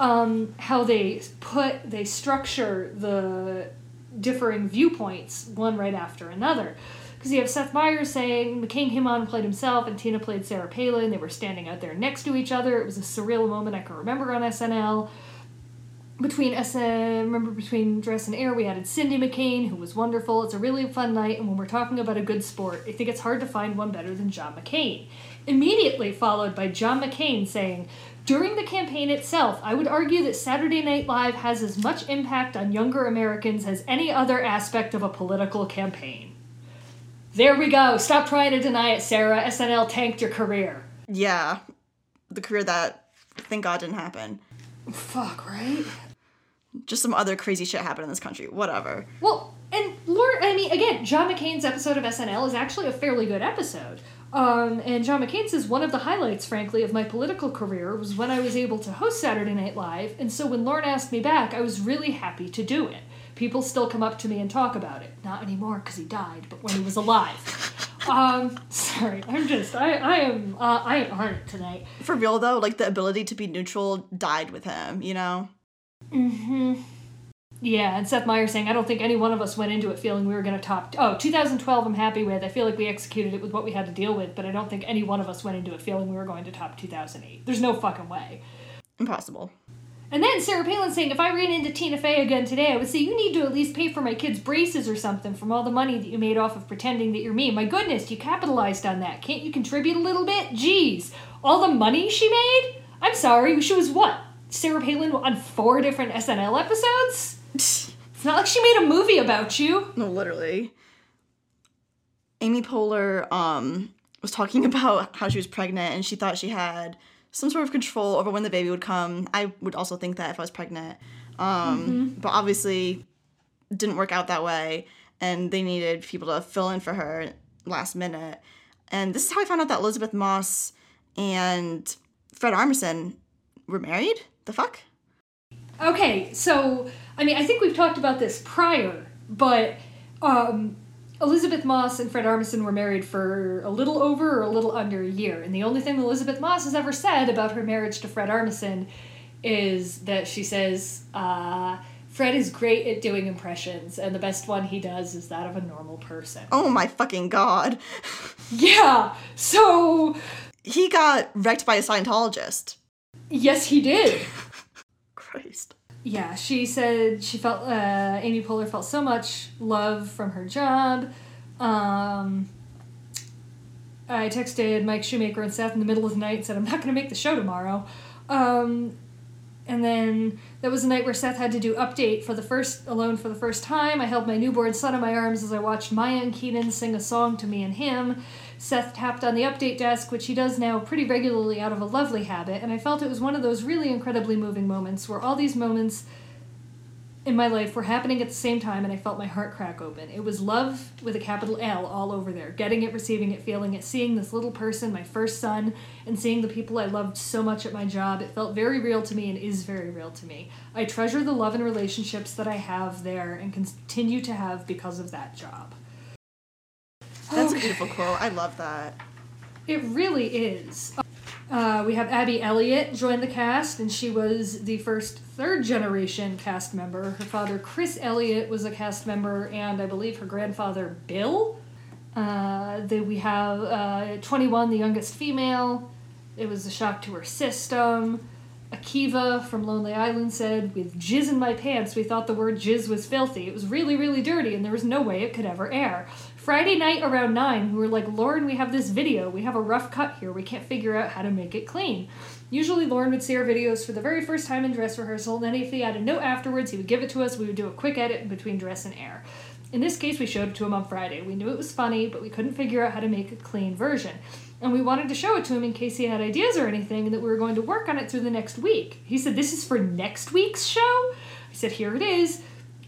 um, how they put they structure the differing viewpoints one right after another. Because you have Seth Meyers saying McCain came on and played himself, and Tina played Sarah Palin. They were standing out there next to each other. It was a surreal moment I can remember on SNL. Between SN, remember between Dress and Air, we added Cindy McCain, who was wonderful. It's a really fun night, and when we're talking about a good sport, I think it's hard to find one better than John McCain. Immediately followed by John McCain saying, during the campaign itself, I would argue that Saturday Night Live has as much impact on younger Americans as any other aspect of a political campaign. There we go. Stop trying to deny it, Sarah. SNL tanked your career. Yeah. The career that, thank God, didn't happen. Fuck, right? Just some other crazy shit happened in this country. Whatever. Well, and Lord, I mean, again, John McCain's episode of SNL is actually a fairly good episode. Um, and John McCain says one of the highlights, frankly, of my political career was when I was able to host Saturday Night Live. And so when Lorne asked me back, I was really happy to do it. People still come up to me and talk about it. Not anymore because he died, but when he was alive. um, sorry, I'm just, I, I am, uh, I am on it tonight. For real though, like the ability to be neutral died with him, you know? Mm hmm. Yeah, and Seth Meyers saying, I don't think any one of us went into it feeling we were going to top. Oh, 2012, I'm happy with. I feel like we executed it with what we had to deal with, but I don't think any one of us went into it feeling we were going to top 2008. There's no fucking way. Impossible. And then Sarah Palin saying, if I ran into Tina Fey again today, I would say, you need to at least pay for my kids' braces or something from all the money that you made off of pretending that you're me. My goodness, you capitalized on that. Can't you contribute a little bit? Jeez. All the money she made? I'm sorry, she was what? Sarah Palin on four different SNL episodes? It's not like she made a movie about you. No, literally. Amy Poehler um, was talking about how she was pregnant and she thought she had some sort of control over when the baby would come. I would also think that if I was pregnant. Um, mm-hmm. But obviously, didn't work out that way. And they needed people to fill in for her last minute. And this is how I found out that Elisabeth Moss and Fred Armisen were married. The fuck? Okay, so I mean, I think we've talked about this prior, but um, Elisabeth Moss and Fred Armisen were married for a little over or a little under a year, and the only thing Elisabeth Moss has ever said about her marriage to Fred Armisen is that she says uh, Fred is great at doing impressions, and the best one he does is that of a normal person. Oh my fucking god! yeah, so he got wrecked by a Scientologist. Yes, he did. Christ. Yeah, she said she felt uh, Amy Poehler felt so much love from her job. Um, I texted Mike Shoemaker and Seth in the middle of the night and said I'm not going to make the show tomorrow. Um, and then that was the night where Seth had to do update for the first alone for the first time. I held my newborn son in my arms as I watched Maya and Kenan sing a song to me and him. Seth tapped on the update desk, which he does now pretty regularly out of a lovely habit, and I felt it was one of those really incredibly moving moments where all these moments in my life were happening at the same time and I felt my heart crack open. It was love with a capital L all over there. Getting it, receiving it, feeling it, seeing this little person, my first son, and seeing the people I loved so much at my job. It felt very real to me and is very real to me. I treasure the love and relationships that I have there and continue to have because of that job. That's okay. a beautiful quote. I love that. It really is. Uh, we have Abby Elliott join the cast, and she was the first third generation cast member. Her father, Chris Elliott, was a cast member, and I believe her grandfather, Bill, Uh, then we have uh, 21, the youngest female. It was a shock to her system. Akiva from Lonely Island said, With jizz in my pants, we thought the word jizz was filthy. It was really, really dirty, and there was no way it could ever air. Friday night around 9, we were like, Lorne, we have this video. We have a rough cut here. We can't figure out how to make it clean. Usually, Lorne would see our videos for the very first time in dress rehearsal, and then if he had a note afterwards, he would give it to us. We would do a quick edit between dress and air. In this case, we showed it to him on Friday. We knew it was funny, but we couldn't figure out how to make a clean version. And we wanted to show it to him in case he had ideas or anything, and that we were going to work on it through the next week. He said, This is for next week's show? I said, Here it is.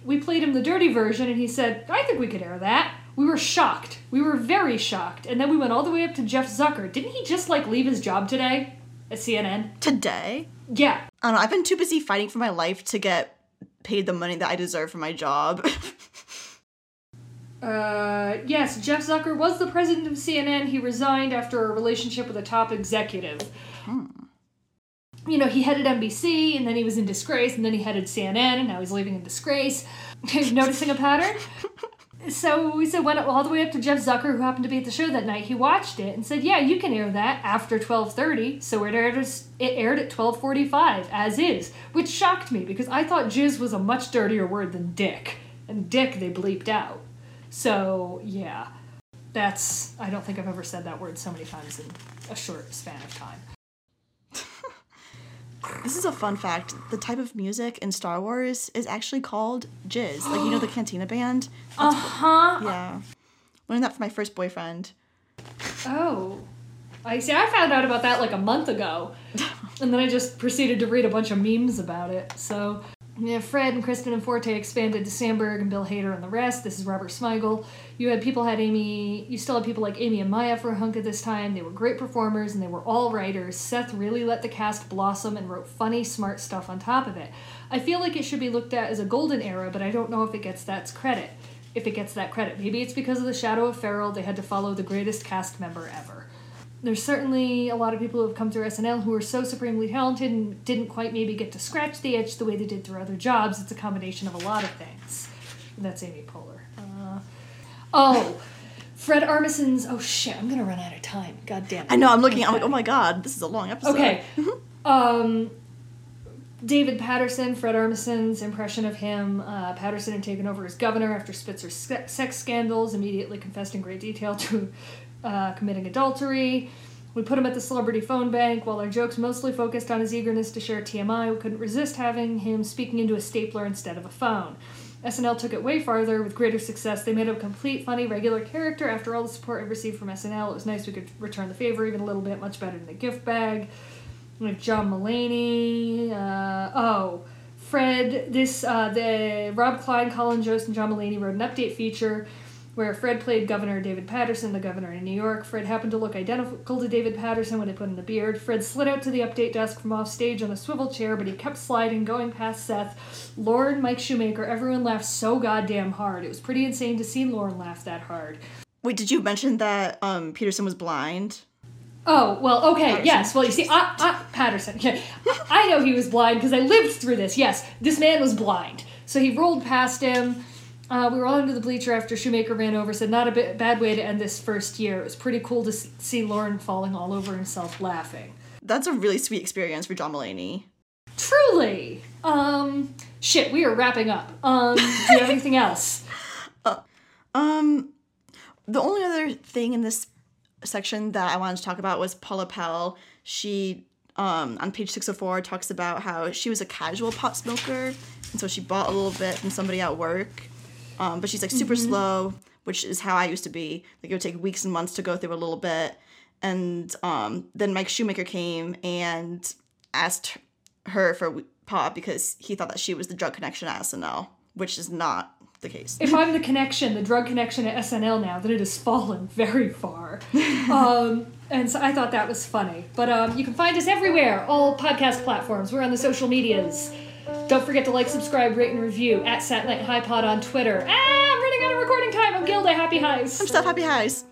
We played him the dirty version, and he said, I think we could air that. We were shocked. We were very shocked. And then we went all the way up to Jeff Zucker. Didn't he just like leave his job today at CNN? Today? Yeah. I don't know. I've been too busy fighting for my life to get paid the money that I deserve for my job. Uh, yes, Jeff Zucker was the president of CNN. He resigned after a relationship with a top executive. Hmm. You know, he headed NBC, and then he was in disgrace, and then he headed CNN, and now he's leaving in disgrace. Noticing a pattern? so we said went all the way up to Jeff Zucker, who happened to be at the show that night. He watched it and said, "Yeah, you can air that after twelve thirty. So it aired. It aired at twelve forty-five, as is, which shocked me because I thought jizz was a much dirtier word than dick, and dick they bleeped out. So yeah, that's. I don't think I've ever said that word so many times in a short span of time. This is a fun fact. The type of music in Star Wars is actually called jizz. Like you know the Cantina band. Uh huh. Yeah, learned that from my first boyfriend. Oh. I see. I found out about that like a month ago, and then I just proceeded to read a bunch of memes about it. So, yeah, Fred and Kristen and Forte expanded to Samberg and Bill Hader and the rest. This is Robert Smigel. You had people had Amy. You still had people like Amy and Maya for a hunk at this time. They were great performers and they were all writers. Seth really let the cast blossom and wrote funny, smart stuff on top of it. I feel like it should be looked at as a golden era, but I don't know if it gets that credit. If it gets that credit, maybe it's because of the Shadow of Ferrell. They had to follow the greatest cast member ever there's certainly a lot of people who have come through SNL who are so supremely talented and didn't quite maybe get to scratch the itch the way they did through other jobs. It's a combination of a lot of things. And that's Amy Poehler. Uh, oh, Fred Armisen's. Oh shit! I'm gonna run out of time. God damn it. I know. I'm looking. I'm like, oh my god, this is a long episode. Okay. um, David Paterson, Fred Armisen's impression of him. Uh, Paterson had taken over as governor after Spitzer's sex scandals, immediately confessed in great detail to uh, committing adultery. We put him at the celebrity phone bank. While our jokes mostly focused on his eagerness to share TMI, we couldn't resist having him speaking into a stapler instead of a phone. SNL took it way farther with greater success. They made a complete, funny, regular character. After all the support I received from SNL, it was nice we could return the favor even a little bit, much better than the gift bag. John Mulaney. Uh, oh, Fred. This uh, the Rob Klein, Colin Jost, and John Mulaney wrote an update feature where Fred played Governor David Paterson, the governor in New York. Fred happened to look identical to David Paterson when they put in the beard. Fred slid out to the update desk from off stage on a swivel chair, but he kept sliding, going past Seth. Lorne, Mike Shoemaker, everyone laughed so goddamn hard. It was pretty insane to see Lorne laugh that hard. Wait, did you mention that um, Peterson was blind? Oh, well, okay, Paterson. yes. Well, you see, I, I, Paterson. Yeah, I know he was blind because I lived through this. Yes, this man was blind. So he rolled past him uh, we were all under the bleacher after Shoemaker ran over. Said not a bad way to end this first year. It was pretty cool to see Lorne falling all over himself laughing. That's a really sweet experience for John Mulaney. Truly. Um. Shit. We are wrapping up. Um. do you have anything else? Uh, um. The only other thing in this section that I wanted to talk about was Paula Pell. She um, on page 604 talks about how she was a casual pot smoker and so she bought a little bit from somebody at work um, but she's like super mm-hmm. slow, which is how I used to be. Like it would take weeks and months to go through a little bit. And um, then Mike Shoemaker came and asked her for pot because he thought that she was the drug connection at SNL, which is not the case. If I'm the connection, the drug connection at SNL now, then it has fallen very far. um, and so I thought that was funny. But um, you can find us everywhere, all podcast platforms. We're on the social medias. Don't forget to like, subscribe, rate, and review at Satellite High Pod on Twitter. Ah, I'm running out of recording time. I'm Gilda. Happy highs. I'm Steph. Happy highs.